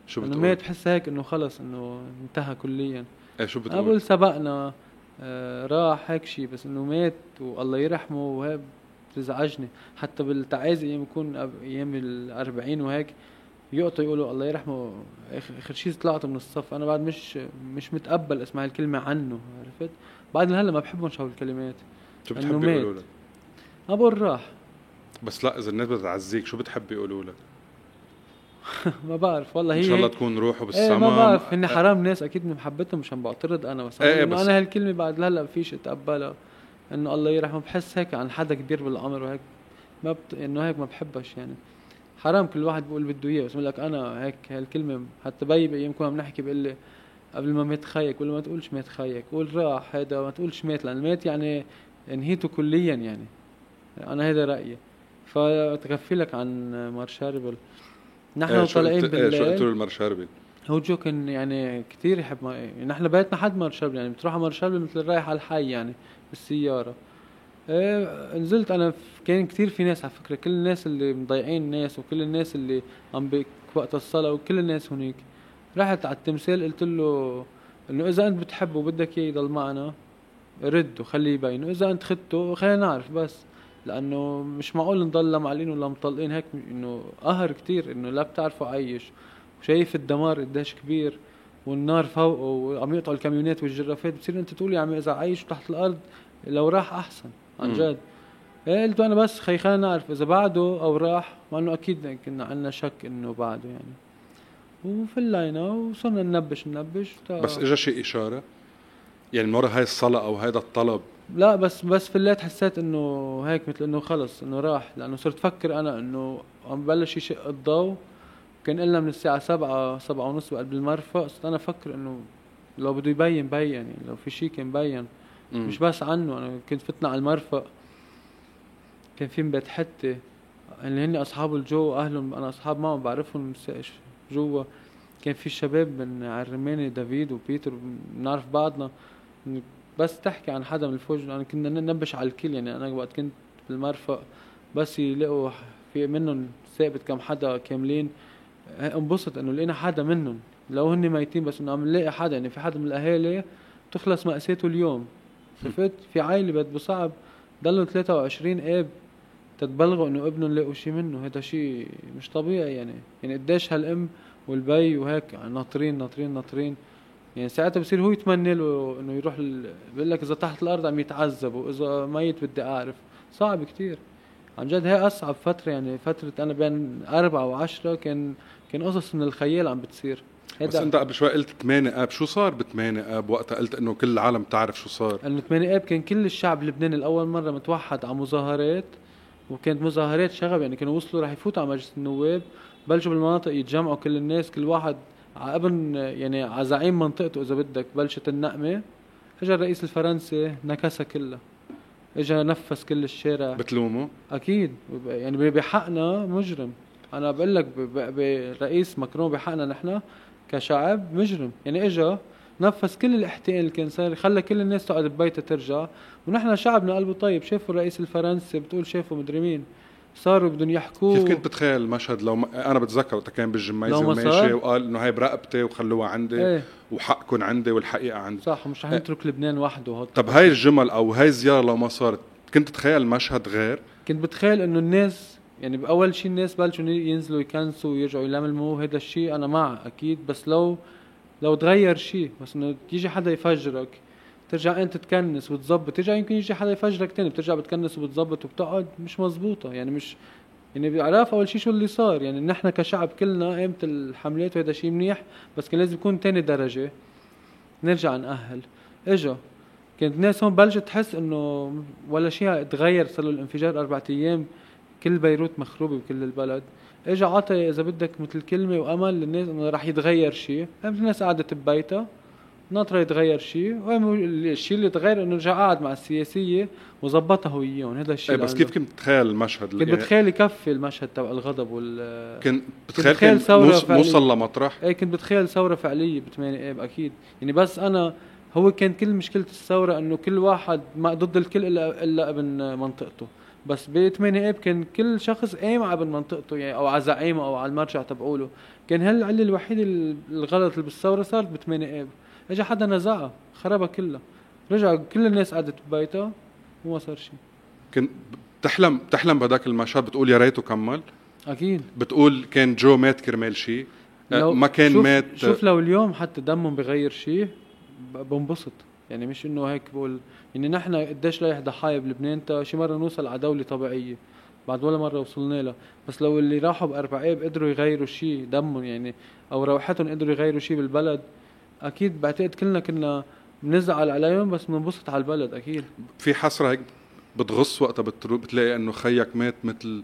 شو بتقول؟ مات بحس هيك إنه خلص إنه انتهى كليا إيه شو بتقول؟ بقول سبقنا آه راح هيك شيء بس إنه مات والله يرحمه وهيك بتزعجني حتى بالتعازي أيام يكون أيام الأربعين وهيك يقطوا يقولوا الله يرحمه اخر شيء طلعت من الصف أنا بعد مش مش متقبل اسمع هالكلمة عنه عرفت؟ بعد هلا ما بحبهم شو الكلمات شو بتحب يقولوا لك؟ ما بقول راح. بس لا إذا الناس بتعزيك شو بتحب يقولوا لك؟ ما بعرف والله هي ان شاء الله تكون روحه بالسماء إيه ما بعرف هن حرام ناس أكيد من محبتهم مش عم بعترض أنا بس, إيه بس أنا هالكلمة بعد هلا فيش اتقبلها. إنه الله يرحمه بحس هيك عن حدا كبير بالعمر وهيك. ما بت... إنه هيك ما بحبش يعني. حرام كل واحد بيقول بده إياه بس بقول لك أنا هيك هالكلمة حتى بي بايام كنا عم نحكي بيقول لي قبل ما مات خيك ولا ما تقولش مات خيك قول راح هذا ما تقولش مات لأن مات يعني انهيته كليا يعني. أنا هذا رأيي. فتكفي لك عن مار شربل نحن إيه طالعين بالليل شو قلت له المار شربل هو جو كان يعني كثير يحب ما... نحن بيتنا حد مار شربل يعني بتروح على مار شربل مثل رايح على الحي يعني بالسيارة. إيه نزلت أنا كان كثير في ناس على فكرة. كل الناس اللي مضيعين الناس وكل الناس اللي عم وقت الصلاة وكل الناس هنيك رحت على التمثال قلت له إنه إذا أنت بتحبه وبدك إياه يضل معنا رد وخليه يبين. واذا أنت خدته خلينا نعرف بس. لأنه مش معقول نضل لا معلقين ولا مطلقين. هيك إنه قهر كتير. إنه لا بتعرفوا عيش وشايف الدمار قديش كبير والنار فوقه وعم يقطعوا الكاميونات والجرافات. بتصير أنت تقول يا عمي إذا عايش تحت الأرض لو راح أحسن. عن جد. إيه قلت أنا بس خي خلينا نعرف إذا بعده أو راح مع إنه أكيد كنا عندنا شك إنه بعده يعني. وفلينا وصرنا ننبش ننبش بس اجى شيء إشارة؟ يعني ورا هاي الصلاة أو هذا الطلب؟ لا بس بس فليت حسيت إنه هيك مثل إنه خلص إنه راح لأنه صرت أفكر أنا إنه عم ببلش يشق الضوء. كان قلنا من الساعة سبعة سبعة ونص بقلب المرفق صرت أنا أفكر إنه لو بده يبين بين يعني لو في شيء كان بين. مش بس عنه أنا كنت فتنا على المرفق كان في بيت حتة اللي هن أصحاب الجو أهلهم أنا أصحاب معهم بعرفهم جوا. كان في شباب من عرماني دافيد وبيتر بنعرف بعضنا. بس تحكي عن حدا من الفوج أنا كنا ننبش على الكل يعني أنا وقت كنت بالمرفق بس يلاقوا في منهم ثابت كم حدا كاملين. انبسط إنه لقينا حدا منهم. لو هن ميتين بس إنه عم نلاقي حدا يعني في حدا من الأهالي تخلص مأساته اليوم. شفت في عائله بيت بصعب ضلوا 23 آب تتبلغوا إنه ابنهم لاقوا شيء منه. هذا شيء مش طبيعي يعني. يعني قديش هالأم والبي وهيك ناطرين ناطرين ناطرين. يعني ساعتها بصير هو يتمنى له إنه يروح ال... بيقول لك إذا تحت الأرض عم يتعذب وإذا ميت بدي أعرف. صعب كتير. عن جد هي أصعب فترة يعني فترة أنا بين أربعة وعشرة كان كان قصص من الخيال عم بتصير. بس انت قبل شوي قلت 8 آب. شو صار ب 8 آب؟ وقتها قلت إنه كل العالم تعرف شو صار. إنه 8 آب كان كل الشعب اللبناني الأول مرة متوحد على مظاهرات وكانت مظاهرات شغب يعني كانوا وصلوا رح يفوتوا على مجلس النواب بلشوا بالمناطق يتجمعوا كل الناس كل واحد على ابن يعني على زعيم منطقته إذا بدك بلشت النقمة. اجى الرئيس الفرنسي نكسها كلها. اجى نفس كل الشارع. بتلومه؟ أكيد. يعني بحقنا مجرم. أنا بقول لك برئيس ماكرون بحقنا نحن. كشعب مجرم. يعني اجى نفذ كل الاحتقان اللي كان صار خلى كل الناس تقعد ببيتها ترجع. ونحن شعبنا قلبه طيب. شافوا الرئيس الفرنسي بتقول شافوا مدري مين. صاروا بدهم يحكوا. كيف كنت بتخيل المشهد لو ما أنا بتذكر وقت كان بالجميزة وماشي وقال إنه هاي برقبتي وخلوها عندي إيه؟ وحقكم عندي والحقيقة عندي. صح مش رح نترك إيه؟ لبنان وحده طب هاي الجمل أو هاي الزياره لو ما صارت كنت تتخيل المشهد غير؟ كنت بتخيل إنه الناس يعني بأول شيء الناس بلشوا ينزلوا يكنسوا ويرجعوا يلملموا هذا الشيء أنا مع أكيد بس لو لو تغير شيء بس إنه يجي حدا يفجرك ترجع أنت تكنس وتظبط ترجع يمكن يجي حدا يفجرك تاني بترجع بتكنس وبتظبط وبتقعد مش مزبوطة يعني مش يعني بعرف أول شيء شو اللي صار يعني نحن كشعب كلنا قيمة الحملات وهذا شيء منيح بس كان لازم يكون تاني درجة نرجع نأهل. إجا كانت الناس هون بلشت تحس إنه ولا شيء تغير صار له الانفجار أربع أيام كل بيروت مخروبه بكل البلد. اجى عطى إذا بدك مثل كلمة وأمل للناس إنه رح يتغير شيء الناس قعدت ببيتها ناطرة يتغير شيء الشيء اللي تغير إنه رجع قعد مع السياسية وظبطها هو إياهم. هذا الشيء إيه بس كيف كنت تتخيل المشهد كنت بتخيل يكفي المشهد تبع الغضب وال كنت بتخيل ثورة موصل لمطرح؟ إيه كنت بتخيل ثورة فعلية ب 8 اب أكيد يعني بس أنا هو كان كل مشكلة الثورة إنه كل واحد ما ضد الكل الا إلا ابن منطقته. بس ب 8 اب كان كل شخص قايم على منطقته يعني أو على زعيمه أو على المرجع تبعوله. كان هالعله الوحيده الغلط اللي بالثوره صارت ب 8 اب اجى حدا نزعها خربها كلها. رجع كل الناس قعدت ببيتها وما صار شيء كنت بتحلم بتحلم بهداك المشهد؟ بتقول يا ريته كمل. أكيد. بتقول كان جو مات كرمال شيء ما كان شوف مات. شوف لو اليوم حتى دمهم بغير شيء بنبسط. يعني مش إنه هيك بقول يعني نحن قديش رايح ضحايا بلبنان تا شي مرة نوصل على دولة طبيعية بعد ولا مرة وصلنا لها. بس لو اللي راحوا باربع اب قدروا يغيروا شيء دمهم يعني أو روحتهم قدروا يغيروا شيء بالبلد أكيد بعتقد كلنا كنا بنزعل عليهم بس بننبسط على البلد أكيد. في حسرة هيك بتغص وقتها بتلاقي إنه خيك مات مثل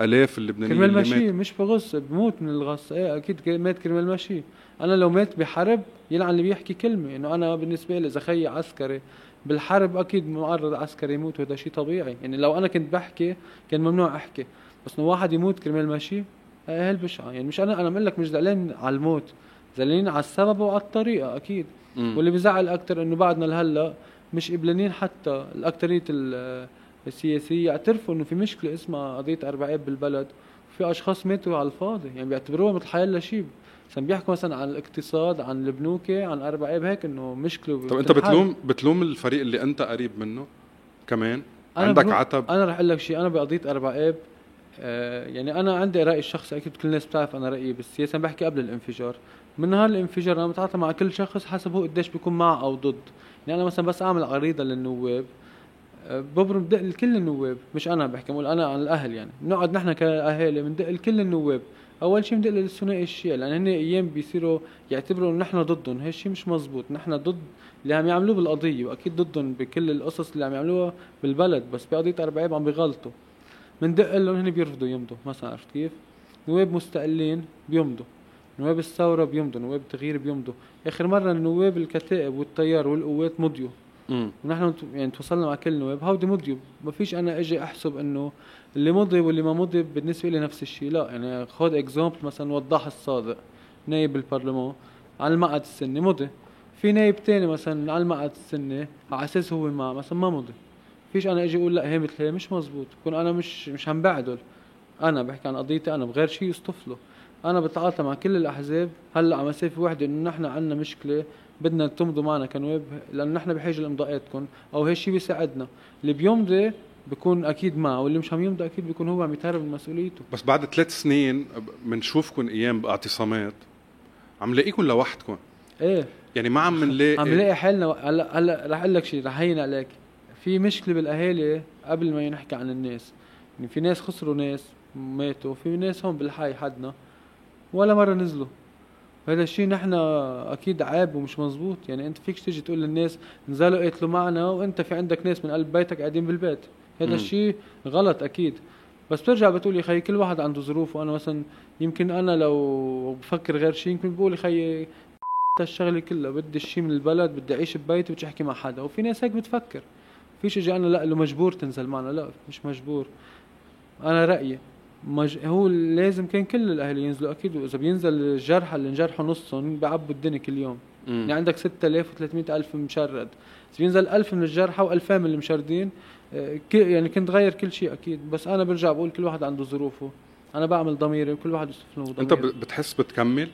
آلاف اللبنانيين كرمال ماشي مش بغص بموت من الغص. إيه أكيد مات كرمال ماشي. أنا لو مات بحرب يلعن اللي بيحكي كلمة. إنه أنا بالنسبة لي اذا خيي عسكري بالحرب أكيد معرض عسكري يموت وهذا شيء طبيعي. يعني لو أنا كنت بحكي كان ممنوع أحكي. بس إنه واحد يموت كرمال ماشي هي بشعه يعني مش أنا أنا بقول لك مش زعلان على الموت زعلانين على السبب وعلى الطريقة أكيد. م. واللي بزعل أكثر إنه بعدنا لهلأ مش قبلانين حتى الاكثريه السياسية يعترفوا إنه في مشكلة اسمها قضية أربع اب بالبلد. في أشخاص ماتوا على الفاضي. يعني بيعتبروها مثل حيلا شيء. مثلا بيحكوا مثلا عن الاقتصاد عن البنوكة عن أربع اب هيك إنه مشكلة طب أنت بتلوم بتلوم الفريق اللي أنت قريب منه كمان؟ أنا عندك عتب؟ أنا رح أقول لك شيء أنا بقضيه أربع اب آه يعني أنا عندي رايي الشخصي أكيد كل الناس بتعرف أنا رأيي بالسياسة أنا بحكي قبل الانفجار. من نهار الانفجار أنا بتعاطى مع كل شخص حسب هو قديش بيكون مع أو ضد. يعني أنا مثلا بس أعمل عريضة للنواب. آه، ببرم بدق لكل النواب مش أنا بحكي بقول أنا عن الأهل يعني. بنقعد نحن كأهالي بندق لكل النواب. أول شيء بندق للثنائي الشيعي لأن هن أيام بيصيروا يعتبروا إنه نحن ضدهم. هي الشيء مش مزبوط. نحن ضد اللي عم يعملوه بالقضية وأكيد ضدهم بكل القصص اللي عم يعملوها بالبلد بس بقضية اربعيب عم بيغلطوا. بندق لهم هن بيرفضوا يمضوا. مثلا عرفت كيف؟ نواب مستقلين بيمضوا. نواب الثورة بيمضوا. نواب التغيير بيمضوا. آخر مرة النواب الكتائب والتيار والقوات مضيوا. ونحن يعني توصلنا مع كل النواب. هودي مضيوا ما فيش أنا إجي أحسب إنه اللي مضي واللي ما مضي بالنسبة لي نفس الشيء لا يعني خذ example مثلا وضاح الصادق نايب البرلمان على المقعد السني مضي في نايب تاني مثلا على المقعد السني على أساس هو ما مثلا ما مضي فيش أنا إجي أقول لا هي مثل هي مش مزبوط. بكون أنا مش مش عم بعدل. أنا بحكي عن قضيتي أنا بغير شيء يصطفله أنا بتعاطى مع كل الأحزاب. هلأ على مسافه وحدة إنه نحن عندنا مشكلة بدنا تمضوا معنا كنواب لأنه نحن بحاجة لامضاءاتكم أو هالشيء بيساعدنا. اللي بيمضي بيكون أكيد معه واللي مش عم يمضي أكيد بيكون هو عم يتهرب من مسؤوليته. بس بعد ثلاث سنين بنشوفكم أيام باعتصامات. عم لاقيكم لوحدكم إيه. يعني ما عم نلاقي عم نلاقي حالنا. هلأ هلأ رح أقول لك شيء رح هين عليك. في مشكلة بالأهالي قبل ما نحكي عن الناس. يعني في ناس خسروا ناس ماتوا في ناس هون بالحي حدنا. ولا مرة نزلوا. هذا الشيء نحن أكيد عيب ومش مزبوط يعني أنت فيكش تيجي تقول للناس نزلوا قتلوا معنا وأنت في عندك ناس من قلب بيتك قاعدين بالبيت. هذا الشيء غلط أكيد. بس بترجع بتقول يا خي كل واحد عنده ظروف وأنا مثلا يمكن أنا لو بفكر غير شيء يمكن بقول يا خي الشغلة كلها بدي الشيء من البلد بدي أعيش ببيتي بدي أحكي مع حدا. وفي ناس هيك بتفكر. فيش إجي أنا لا له مجبور تنزل معنا. لا مش مجبور. أنا رأيي. مج... هو لازم كان كل الاهالي ينزلوا أكيد. وإذا بينزل الجرحى اللي انجرحوا نصهم بيعبوا الدنيا كل يوم. مم. يعني عندك 6300 ألف مشرد. إذا بينزل 1000 من الجرحى و2000 من المشردين آه، يعني كنت غير كل شيء أكيد. بس أنا برجع بقول كل واحد عنده ظروفه. أنا بعمل ضميري وكل واحد يوصف له ضميري. انت بتحس بتكمل؟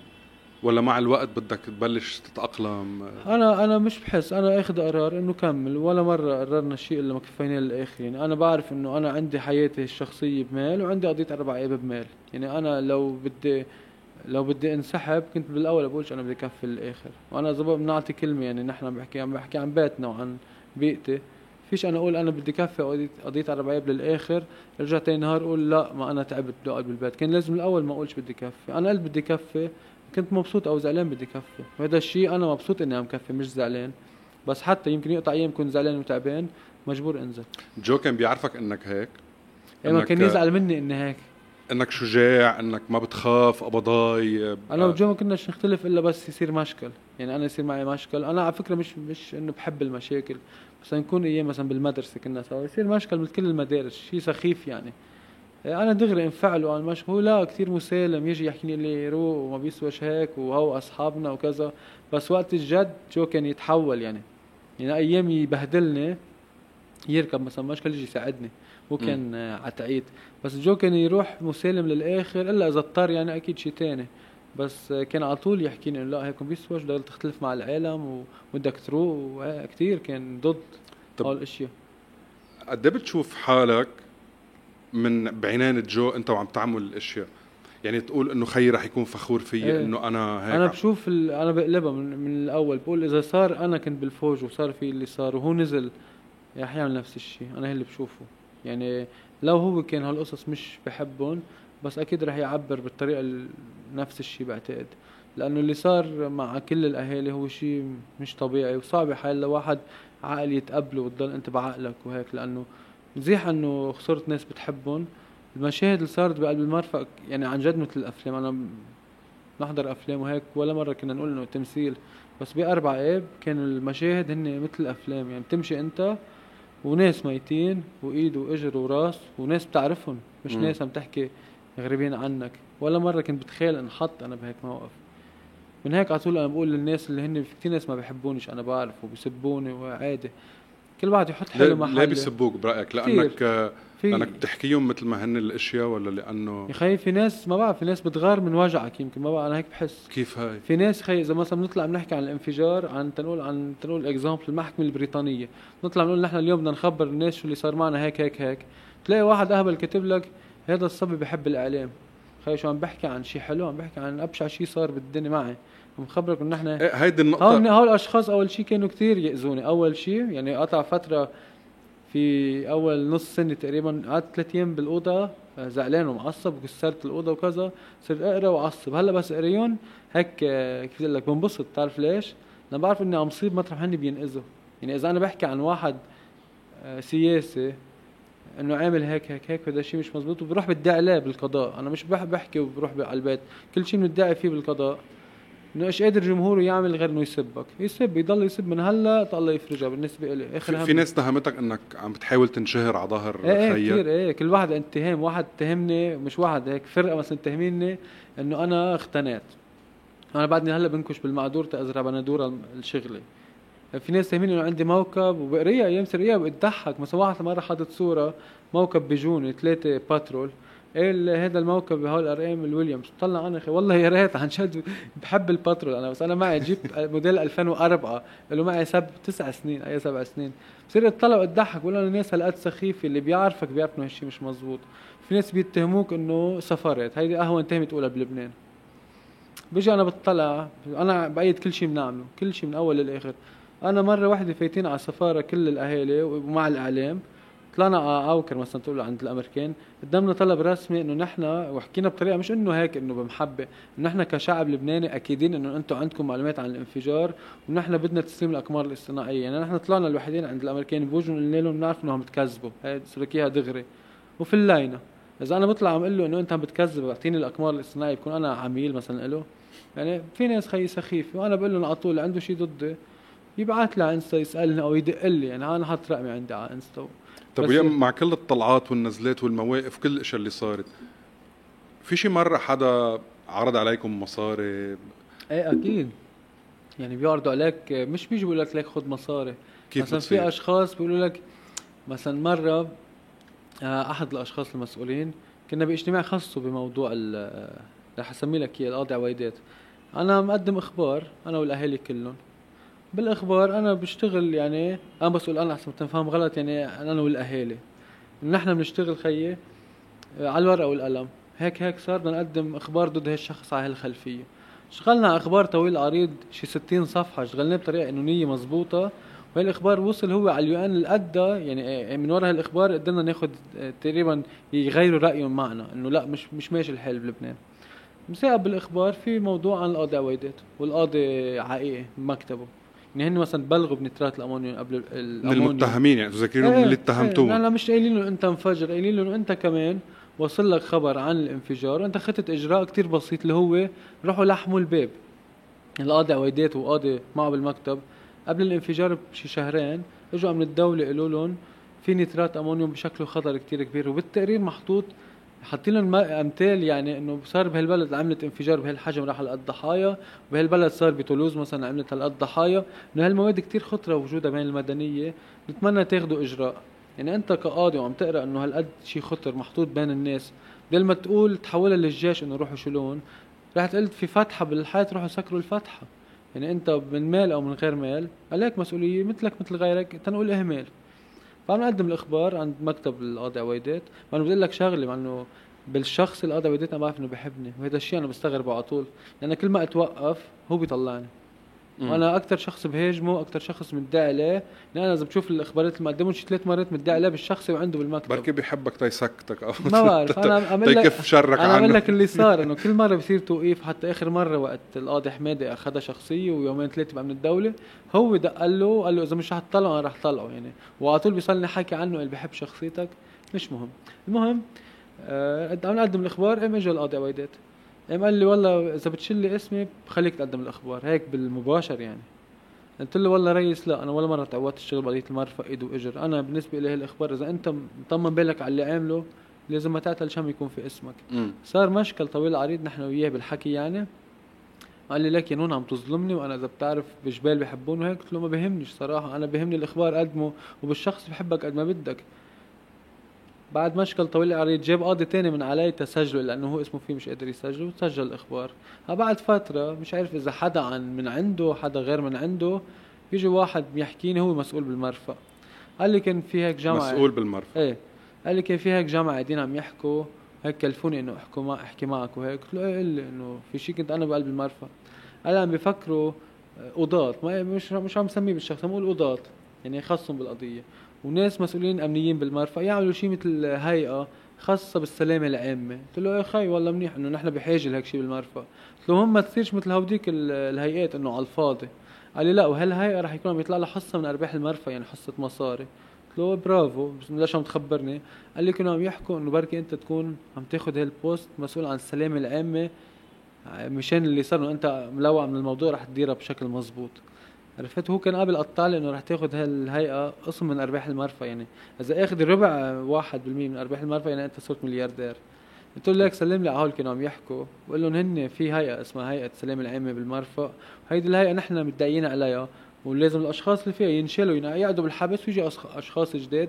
ولا مع الوقت بدك تبلش تتأقلم؟ أنا أنا مش بحس أنا أخذ قرار إنه كمل ولا مرة قررنا شيء إلا ما كفينا للاخر يعني أنا بعرف إنه أنا عندي حياتي الشخصية بمال وعندي قضية أربع أيام بمال. يعني أنا لو بدي لو بدي انسحب كنت بالأول بقولش أنا بدي كفي للآخر. وأنا إذا بنعطي كلمة يعني نحن بحكي عم بحكي عن بيتنا وعن بيئتي فيش أنا أقول أنا بدي كفي قضية أربع أيام للآخر رجع تاني نهار أقول لا ما أنا تعبت بدي أقعد بالبيت. كان لازم الأول ما أقولش بدي كفي. أنا قلت بدي كفي كنت مبسوط أو زعلان بدي كفي. وهذا الشيء أنا مبسوط إني عم كفي مش زعلان. بس حتى يمكن يقطع أيام كنت زعلان وتعبان مجبور أنزل. جو كان بيعرفك إنك هيك؟ ما كان يزعل مني إني هيك. إنك شجاع إنك ما بتخاف قبضاي أنا آه. وجو ما كناش نختلف إلا بس يصير مشكل. يعني أنا يصير معي مشكل. أنا على فكرة مش مش إنه بحب المشاكل. بس نكون أيام مثلا بالمدرسة كنا سوا يصير مشكل مثل كل المدارس. شيء سخيف يعني. أنا دغري انفعل عن مش. هو لا كثير مسالم يجي يحكي لي روق وما بيسواش هيك وهو أصحابنا وكذا. بس وقت الجد شو كان يتحول يعني. يعني أيام يبهدلني يركب مثلا مشكل يجي يساعدني. هو كان عتعيد بس جو كان يروح مسالم للآخر إلا إذا اضطر يعني أكيد شيء ثاني بس كان على طول يحكيني لا هيك ما بيسواش بدك تختلف مع العالم وبدك تروق. كثير كان ضد هول الأشياء. قد إيه بتشوف حالك من بعنان جو انت وعم تعمل الأشياء. يعني تقول إنه خيي رح يكون فخور فيي إيه. إنه أنا هيك أنا بشوف أنا بقلبها من, من الأول. بقول إذا صار أنا كنت بالفوج وصار في اللي صار وهو نزل رح يعمل نفس الشيء. أنا اللي بشوفه. يعني لو هو كان هالقصص مش بحبهم بس أكيد رح يعبر بالطريقة نفس الشيء بعتقد. لأنه اللي صار مع كل الأهالي هو شيء مش طبيعي وصعب حال لواحد عقل يتقبله وتضل أنت بعقلك وهيك. لأنه مزيح إنه خسرت ناس بتحبهم. المشاهد اللي صارت بقلب المرفق يعني عن جد مثل الأفلام. أنا نحضر أفلام وهيك ولا مرة كنا نقول إنه تمثيل. بس بأربع اب كان المشاهد هن مثل الأفلام. يعني بتمشي أنت وناس ميتين وإيد وإجر وراس وناس بتعرفهم. مش م. ناس عم تحكي غريبين عنك. ولا مرة كنت بتخيل انحط أنا بهيك موقف. من هيك على طول أنا بقول للناس اللي هن في كثير ناس ما بيحبونيش أنا بعرف وبيسبوني وعادي. كل واحد يحط حاله ليه, محله ليه بيسبوك برأيك؟ لأنك آه، في لأنك بتحكيهم مثل ما هن الأشياء ولا لأنه يا خي في ناس ما بعرف في ناس بتغار من وجعك يمكن ما بعرف أنا هيك بحس. كيف هاي؟ في ناس خي إذا مثلا بنطلع بنحكي عن الانفجار عن تنقول عن تنقول example المحكمة البريطانية. نطلع بنقول نحن اليوم بدنا نخبر الناس شو اللي صار معنا هيك هيك هيك. تلاقي واحد أهبل كاتب لك هذا الصبي بحب الإعلام. خي شو عم بحكي عن شيء حلو عم بحكي عن أبشع شيء صار بالدنيا معي. مخبرك انه نحن إيه هيدي هول النقطه هول الأشخاص أول شيء كانوا كثير يأذوني. أول شيء يعني قطع فترة في أول نص سنة تقريبا قعدت ثلاث أيام بالأوضة آه، زعلان ومعصب وكسرت الأوضة وكذا صرت أقرأ وعصب هلأ بس اقريهم هيك آه، كيف بدي لك بنبسط. بتعرف ليش؟ لأنا بعرف إني عم صيب مطرح هني بينقذوا يعني إذا أنا بحكي عن واحد آه، سياسي إنه عامل هيك هيك هيك وهذا الشيء مش مزبوط وبروح بدعي عليه بالقضاء؟ أنا مش بح- بحكي وبروح على البيت. كل شيء بندعي فيه بالقضاء. إنه إيش قادر جمهوره يعمل غير إنه يسبك؟ يسب يضل يسب من هلأ تا الله يفرجها بالنسبة لي آخر في, في ناس اتهمتك إنك عم بتحاول تنشهر على ظهر إيه إيه كثير إيه كل واحد اتهام واحد اتهمني مش واحد هيك فرقة مثلا تهميني إنه أنا اختنيت أنا بعدني هلأ بنكش بالمقدور تازرع بندوره الشغلة. في ناس تهميني إنه عندي موكب وبقريها أيام سرقيها بتضحك مثلا واحد مرة حاطط صورة موكب بجوني ثلاثة باترول. هذا الموكب بهول الارقام الويليامز طلع أنا أخي والله يا ريت عن جد بحب الباترول أنا بس أنا معي جيب موديل 2004 له معي سب تسع سنين أي سبع سنين. بصير اطلع واتضحك بقول أنا الناس هالقد سخيفة اللي بيعرفك بيعرف إنه هالشيء مش مزبوط. في ناس بيتهموك إنه سفرت. هيدي اهون تهمه تقولها بلبنان. بيجي أنا بطلع أنا بايد كل شيء بنعمله كل شيء من أول للآخر. أنا مرة واحدة فايتين على السفاره كل الأهالي ومع الإعلام. طلعنا على عوكر مثلا تقول عند الأمريكان قدامنا طلب رسمي إنه نحن وحكينا بطريقة مش إنه هيك إنه بمحبة إنه نحن كشعب لبناني أكيدين إنه أنتم عندكم معلومات عن الانفجار ونحن بدنا تسليم الأقمار الاصطناعية. يعني نحن طلعنا الوحيدين عند الأمريكان بوجهن قلنا لهم بنعرف إنهم بتكذبوا. هي سلكيها دغري. وفي إذا أنا بطلع عم أقول له إنه أنت عم بتكذب اعطيني الأقمار الاصطناعية بكون أنا عميل مثلا له يعني في ناس خي سخيفه وأنا بقول لهم على طول عنده شيء ضدي يبعث لي على إنستا يسألني أو يدق لي. يعني أنا حاطط رقمي عندي على إنستا. طب بس- ويا مع كل الطلعات والنزلات والمواقف كل الاشياء اللي صارت في شي مرة حدا عرض عليكم مصاري؟ إيه أكيد. يعني بيعرضوا عليك مش بيجوا بيقول لك ليك خذ مصاري. كيف مثلا بتصير؟ في أشخاص بيقولوا لك مثلا مرة آه، أحد الأشخاص المسؤولين كنا باجتماع خاصه بموضوع ال- رح أسمي لك إياه القاضي عويدات. أنا مقدم إخبار أنا والأهالي كلهم. بالأخبار أنا بشتغل يعني أنا بس أقول أنا أحسن تنفهم غلط يعني أنا والأهالي. نحن بنشتغل خيي آه، على الورقة والقلم. هيك هيك صار بدنا نقدم أخبار ضد هالشخص على هالخلفية. اشتغلنا على أخبار طويل عريض شي 60 صفحة اشتغلناه بطريقة قانونيه مزبوطة. والاخبار وصل هو على اليو إن الادى يعني آه، من وراء هالأخبار قدرنا ناخذ آه، تقريبا يغيروا رايهم معنا إنه لا مش مش ماشي الحال بلبنان. مساء بالأخبار في موضوع عن القاضي عويدات والقاضي حقيقي بمكتبه يعني هن مثلا بلغوا بنترات الأمونيوم قبل الأمونيوم. المتهمين يعني تذكرينهم من اللي اتهمتوهم لا لا مش قايلين له أنت مفجر قايلين له انه أنت كمان وصل لك خبر عن الانفجار. وانت اخذت إجراء كتير بسيط اللي هو روحوا لحموا الباب. القاضي عويدات وقاضي معه بالمكتب. قبل الانفجار بشي شهرين إجوا من الدولة قالوا لهم في نترات أمونيوم بشكله خطر كتير كبير وبالتقرير محطوط حاطين لهم أمثال يعني إنه صار بهالبلد عملت انفجار بهالحجم راح هالقد ضحايا وبهالبلد صار بتولوز مثلا عملت هالقد ضحايا إنه هالمواد كتير خطرة وجودها بين المدنية. نتمنى تاخذوا إجراء. يعني أنت كقاضي وعم تقرأ إنه هالقد شيء خطر محطوط بين الناس. بدل ما تقول تحولها للجيش إنه روحوا شيلون رح قلت في فتحة بالحيط روحوا سكروا الفتحة. يعني أنت من مال أو من غير مال عليك مسؤولية مثلك مثل غيرك تنقول إهمال. فعم نقدم الأخبار عند مكتب القاضي عويدات وأنا بدي أقول لك شغلة مع إنه بالشخص القاضي عويدات أنا بعرف إنه بحبني وهذا الشيء أنا بستغربه على طول لأن كل ما أتوقف هو بيطلعني. وأنا أكثر شخص بهاجمه أكثر شخص متضايق عليه لأن أنا اذا بشوف الأخبارات اللي مقدمهم شي ثلاث مرات متضايق عليه بالشخصي وعنده بالمكتب. بركي بيحبك تيسكتك أو ما بعرف. أنا عم أقول لك تيكف شرك أنا عنه. لك اللي صار إنه كل مرة بصير توقيف حتى آخر مرة وقت القاضي حمادي أخذها شخصية ويومين ثلاثة بقى من الدولة هو دق له قال له إذا مش رح تطلعه أنا رح طلعه يعني. وعلى طول بيصلني حكي عنه اللي بحب شخصيتك. مش مهم. المهم آه عم نقدم الأخبار قام اجى القاضي عويدات قام قال لي والله إذا بتشيل لي اسمي بخليك تقدم الأخبار هيك بالمباشر يعني. قلت له والله ريس لا أنا ولا مرة تعودت أشتغل بقضيه المرفق إيد وإجر. أنا بالنسبة لي الأخبار إذا أنت مطمن بالك على اللي عامله لازم ما تعتل شم يكون في اسمك. مم. صار مشكل طويل عريض نحن وياه بالحكي يعني. قال لي لك يا نون عم تظلمني وأنا إذا بتعرف بجبال بحبون وهيك. قلت له ما بهمنيش صراحة أنا بهمني الأخبار قدمه وبالشخص بحبك قد ما بدك. بعد مشكل طويل عريض جاب قاضي تاني من علي تسجله لأنه هو اسمه فيه مش قادر يسجله وسجل الإخبار. بعد فترة مش عارف إذا حدا عن من عنده حدا غير من عنده بيجي واحد بيحكيني هو مسؤول بالمرفأ. قال لي كان في هيك جامعه مسؤول بالمرفأ. إيه. قال لي كان في هيك جامعه قاعدين عم يحكوا هيك كلفوني إنه أحكوا مع أحكي معك وهيك. قلت له إيه قل لي إنه في شيء كنت أنا بقلب المرفأ قال عم بيفكروا قضاة ما مش مش عم سميه بالشخص عم بقول قضاة يعني خصهم بالقضية. وناس مسؤولين أمنيين بالمرفأ يعملوا شيء مثل هيئة خاصة بالسلامة العامة. قلت له يا خي والله منيح إنه نحن بحاجة لهيك شيء بالمرفأ قلت له هم ما تصيرش مثل هوديك الهيئات إنه على الفاضي. قال لي لا وهالهيئة رح يكون عم يطلع لها حصة من أرباح المرفأ يعني حصة مصاري. قلت له برافو بس ليش عم تخبرني؟ قال لي كانوا عم يحكوا إنه بركي أنت تكون عم تاخذ هالبوست مسؤول عن السلامة العامة مشان اللي صار إنه أنت ملوع من الموضوع رح تديرها بشكل مزبوط عرفت هو كان قابل قطع لي انه رح تاخذ هالهيئة قسم من أرباح المرفأ يعني إذا أخذ ربع واحد بالمية من أرباح المرفأ يعني أنت صرت ملياردير. قلت له لك سلم لي على هول كانوا عم يحكوا. بقول لهم هن في هيئة اسمها هيئة السلامه العامة بالمرفأ. وهيدي الهيئة نحن متدعيين عليها ولازم الأشخاص اللي فيها ينشالوا يقعدوا بالحبس ويجي أشخاص جداد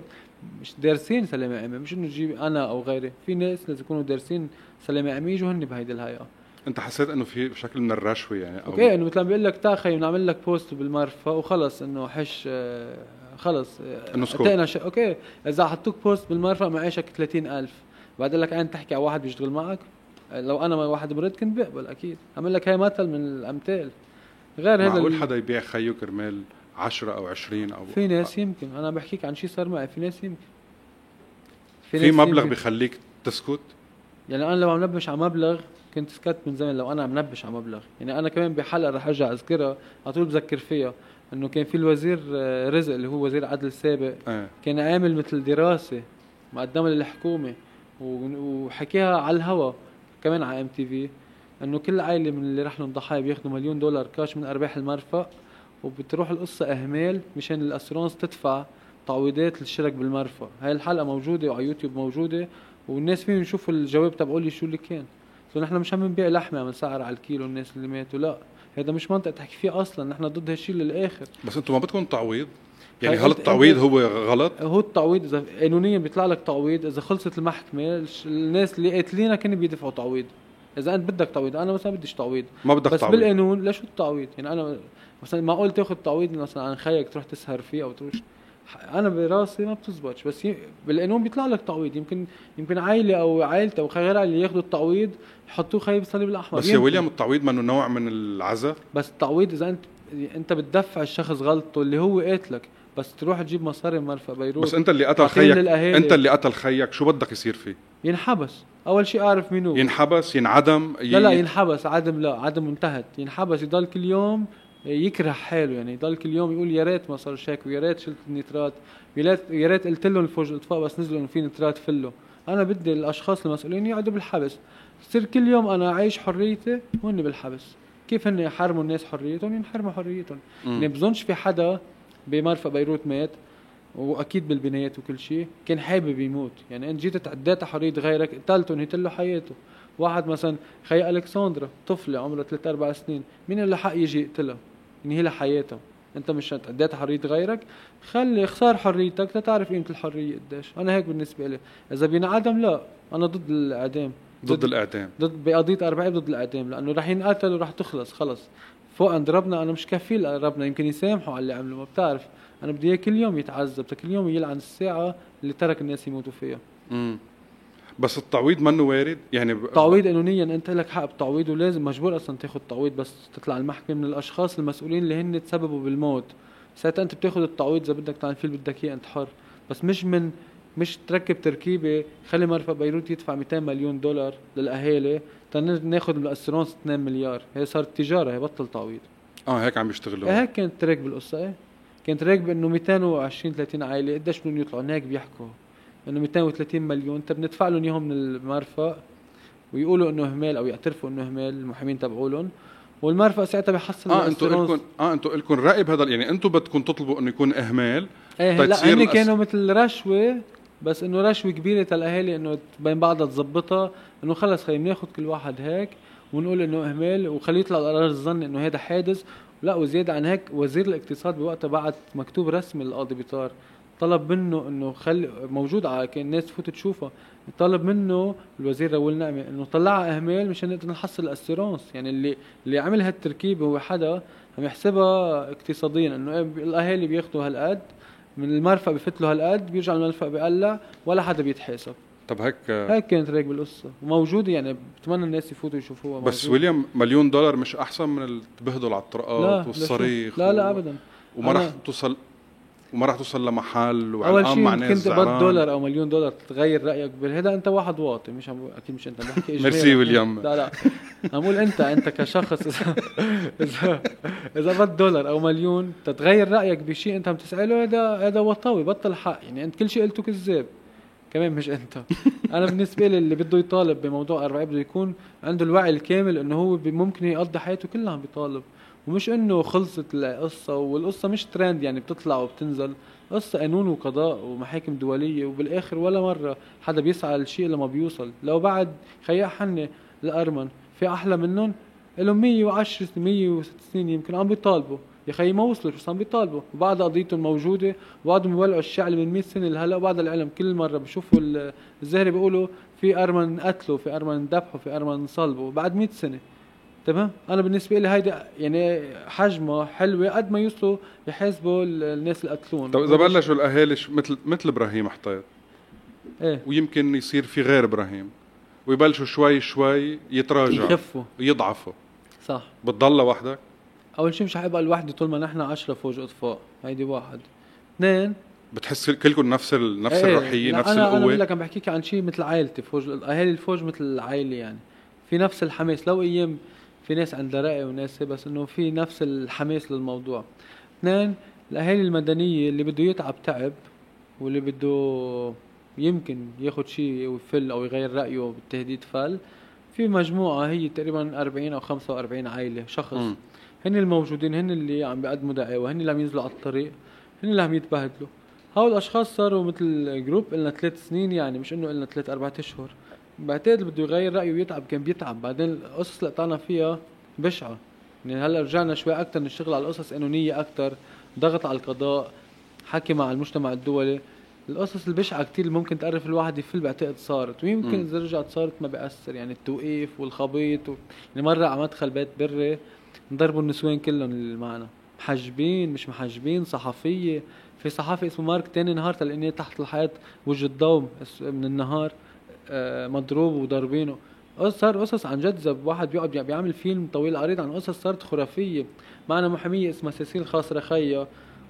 مش دارسين سلامه عامه مش إنه تجيب أنا أو غيري في ناس لازم يكونوا دارسين سلامه عامه يجوا هن بهيدي الهيئة. أنت حسيت إنه في شكل من الرشوه يعني أو أوكي إنه مثلا بيقول لك تعال بنعمل لك post بالمرفأ وخلص إنه حش آه، خلص آه، إنه ش... okay إذا حطوك poste بالمرفأ معيشك 30000 بعد لك عين تحكي على واحد بيشتغل معك؟ لو أنا واحد مريض كنت بقبل أكيد. عمل لك هاي مثل من الأمثال. غير هذا معقول حدا يبيع خيو كرمال 10 أو 20 أو في ناس يمكن. أنا بحكيك عن شيء صار معي. في ناس يمكن. في, في مبلغ يمكن. بخليك تسكت؟ يعني أنا لو عم نبش على مبلغ كنت سكت من زمان لو أنا عم نبش على مبلغ. يعني أنا كمان بحلقة رح أرجع أذكرها. على طول بذكر فيها إنه كان في الوزير آه، رزق اللي هو وزير عدل السابق أه. كان عامل مثل دراسة مقدمه للحكومه وحكيها على الهوا كمان على إم تي في إنه كل عائلة من اللي رح لهم ضحايا بياخذوا مليون دولار كاش من أرباح المرفأ وبتروح القصة إهمال مشان ال assurance تدفع تعويضات للشرك بالمرفأ. هاي الحلقة موجودة وعلى يوتيوب موجودة والناس فيهم يشوفوا الجواب تبعوا لي شو اللي كان. نحن مش عم نبيع لحمة عم نسعر على الكيلو الناس اللي ماتوا. لا هذا مش منطق تحكي فيه أصلا. نحن ضد هالشيء للآخر. بس أنتم ما بدكم تعويض؟ يعني هل التعويض هو غلط؟ هو التعويض إذا قانونيا بيطلع لك تعويض إذا خلصت المحكمة الناس اللي قاتلينا كانوا بيدفعوا تعويض. إذا أنت بدك تعويض أنا مثلا بديش تعويض. ما بدك بس تعويض. بس بالقانون ليش التعويض؟ يعني أنا مثلا معقول تاخذ تعويض مثلا عن خيك تروح تسهر فيه أو تروح أنا براسي ما بتزبطش بس بالقانون بيطلع لك تعويض. يمكن يمكن عائله أو عائلته أو غير عائله ياخذوا التعويض يحطوه خيب الصليب الأحمر. بس يا ويليام التعويض منه نوع من العزاء بس التعويض إذا أنت أنت بتدفع الشخص غلطه اللي هو قاتلك بس تروح تجيب مصاري مرفأ بيروت بس أنت اللي قتل خيك أنت اللي قتل خيك شو بدك يصير فيه؟ ينحبس. أول شيء أعرف مين هو ينحبس ينعدم ي... لا لا ينحبس عدم لا عدم انتهت ينحبس يضل كل يوم يكره حاله يعني. يضل كل يوم يقول يا ريت ما صار هيك ويا ريت شلت النيترات يا ريت قلت لهم الفوج الاطفاء بس نزلوا إنه في نيترات فله أنا بدي الأشخاص المسؤولين يقعدوا بالحبس. تصير كل يوم أنا اعيش حريتي وهن بالحبس. كيف هن يحرموا الناس حريتهم؟ ينحرموا حريتهم. يعني بظنش في حدا بمرفأ بيروت مات وأكيد بالبنايات وكل شيء. كان حابب يموت. يعني أنت جيت تعديت حريه غيرك قتلته انهيت له حياته. واحد مثلا خي ألكسندرا طفلة عمرها ثلاث أربع سنين. مين اللي حق يجي يقتلها لها حياتها أنت مش تعديت حرية غيرك. خلي اخسار حريتك. تتعرف قيمة الحرية قديش. أنا هيك بالنسبة لي. إذا بينعدم لا. أنا ضد الإعدام. ضد, ضد الإعدام. ضد بقضية 40 ضد الإعدام. لأنه رح ينقتل ورح تخلص. خلص. فوق عند ربنا. أنا مش كفيل ربنا يمكن يسامحوا على اللي عملوا. ما بتعرف. أنا بدي إياه كل يوم يتعذب. كل يوم يلعن الساعة اللي ترك الناس يموتوا فيها. امم بس التعويض منه وارد؟ يعني ب... تعويض قانونيا أنت لك حق بتعويض ولازم مجبور أصلا تاخذ تعويض بس تطلع المحكمة من الأشخاص المسؤولين اللي هن تسببوا بالموت. ساعتها أنت بتاخذ التعويض إذا بدك تعمل فيه بدك إياه أنت حر. بس مش من مش تركب تركيبة خلي مرفأ بيروت يدفع 200 مليون دولار للأهالي تناخذ من الاسيرونس 2 مليار. هي صارت تجارة هي بطل تعويض. آه هيك عم يشتغلوا. هيك كانت تراكب القصة إيه. كانت راكبه انه 220 30 عائلة قديش بدهم يطلعوا؟ هيك بيحكوا. إنه 230 مليون. طب ندفع لهم إياهم من المرفأ ويقولوا إنه إهمال أو يعترفوا إنه إهمال المحامين تبعولهم. والمرفأ ساعتها بيحصل آه أنتم لكم آه أنتم لكم رأي بهذا يعني أنتم بدكم تطلبوا إنه يكون إهمال إيه لا هن كانوا مثل رشوة بس إنه رشوة كبيرة الأهالي إنه بين بعضها تظبطها إنه خلص خلينا ناخذ كل واحد هيك ونقول إنه إهمال وخليه يطلع قرار الظن إنه هذا حادث. لا وزيادة عن هيك وزير الاقتصاد بوقتها بعت مكتوب رسمي للقاضي بيطار. طلب منه إنه خلي موجود على كان الناس تفوت تشوفها طلب منه الوزير راول نعمه إنه طلعها إهمال مشان نقدر نحصل الاسيرونس يعني اللي اللي عمل هالتركيبة هو حدا عم يحسبها اقتصاديا إنه إيه الأهالي بياخذوا هالقد من المرفق بفت له هالقد بيرجع المرفق بيقلع ولا حدا بيتحاسب. طب هيك هيك كانت راكبه القصة وموجودة يعني بتمنى الناس يفوتوا يشوفوها. بس موجودة. ويليام مليون دولار مش أحسن من التبهدل على الطرقات والصريخ لا لا ابدا. وما راح توصل وما راح توصل لمحل أول شيء كنت بد دولار أو مليون دولار تغير رأيك بهذا أنت واحد واطي مش عم أكيد مش أنت عم بحكي إجمالا. ميرسي ويليام. لا لا. عم بقول أنت أنت كشخص اذا اذا إذا بد دولار أو مليون تتغير رأيك بشيء أنت عم تسأله هذا هذا وطاوي بطل حق. يعني أنت كل شيء قلته كذاب. كمان مش أنت. أنا بالنسبة لي اللي بده يطالب بموضوع اربعه بده يكون عنده الوعي الكامل إنه هو ممكن يقضي حياته كلها عم بيطالب ومش إنه خلصت القصة والقصة مش ترند يعني بتطلع وبتنزل. قصة قانون وقضاء ومحاكم دولية وبالآخر ولا مرة حدا بيسعى لشيء لما بيوصل. لو بعد خياء حنة الأرمن في أحلى منهم؟ لهم 110 سنين 106 سنين يمكن عم بيطالبوا. يا خيي ما وصلوا بس عم بيطالبوا؟ وبعد قضيتهم موجودة وبعدهم بيولعوا الشعل من 100 سنة لهلأ وبعد العلم كل مرة بشوفوا ال- الزهرة بيقولوا في أرمن قتلوا في أرمن ذبحوا في أرمن صلبوا. بعد 100 سنة. تمام؟ أنا بالنسبة لي هيدا يعني حجمه حلوة قد ما يوصلوا يحاسبوا ال- الناس اللي قتلوهم. طب إذا بلشوا الأهالي مثل مثل إبراهيم حطيت. إيه. ويمكن يصير في غير إبراهيم. ويبلشوا شوي شوي يتراجعوا. يخفوا. يضعفوا. صح. بتضل لوحدك أول شيء مش حيبقى لوحدي طول ما نحن عشرة فوق أطفاء. هيدي واحد. اثنين. بتحس كلكم نفس ال... نفس إيه، الروحية نفس أنا أنا بقول القوه لك عم بحكيك عن شيء مثل عائلتي فوج اهالي الفوج مثل العائلة يعني. في نفس الحماس. لو أيام في ناس عندها رأي وناس بس إنه في نفس الحماس للموضوع. اثنين الأهالي المدنية اللي بده يتعب تعب واللي بده يمكن ياخد شيء ويفل أو يغير رأيه بالتهديد فل في مجموعة هي تقريبا 40 أو 45 عائلة شخص. مم. هن الموجودين هن اللي عم بيقدموا دعاوى هن اللي عم ينزلوا على الطريق هن اللي عم يتبهدلوا. هول الأشخاص صاروا مثل جروب لنا ثلاث سنين يعني مش إنه لنا ثلاث أربع أشهر. بعتقد بده يغير رأيه ويتعب كان بيتعب. بعدين القصص اللي قطعنا فيها بشعة. يعني هلأ رجعنا شوي أكثر نشتغل على القصص قانونيه أكثر ضغط على القضاء حكي مع المجتمع الدولي. القصص البشعة كتير اللي ممكن تعرف الواحد يفل بعتقد صارت. ويمكن. إذا رجعت صارت ما بيأثر. يعني التوقيف والخبيط و... يعني مرة على مدخل بيت بري انضربوا النسوان كلهم اللي معنا. محجبين مش محجبين صحفية. في صحافي اسمه مارك تاني نهار تلاقيني تحت الحياة وجه الضو اس- من النهار. مضروب وضاربينه. صار قصص عن جد. إذا واحد بيقعد بي- بيعمل فيلم طويل عريض عن قصص صارت خرافية. معنا محامية اسمها سيسيل خاص رخية.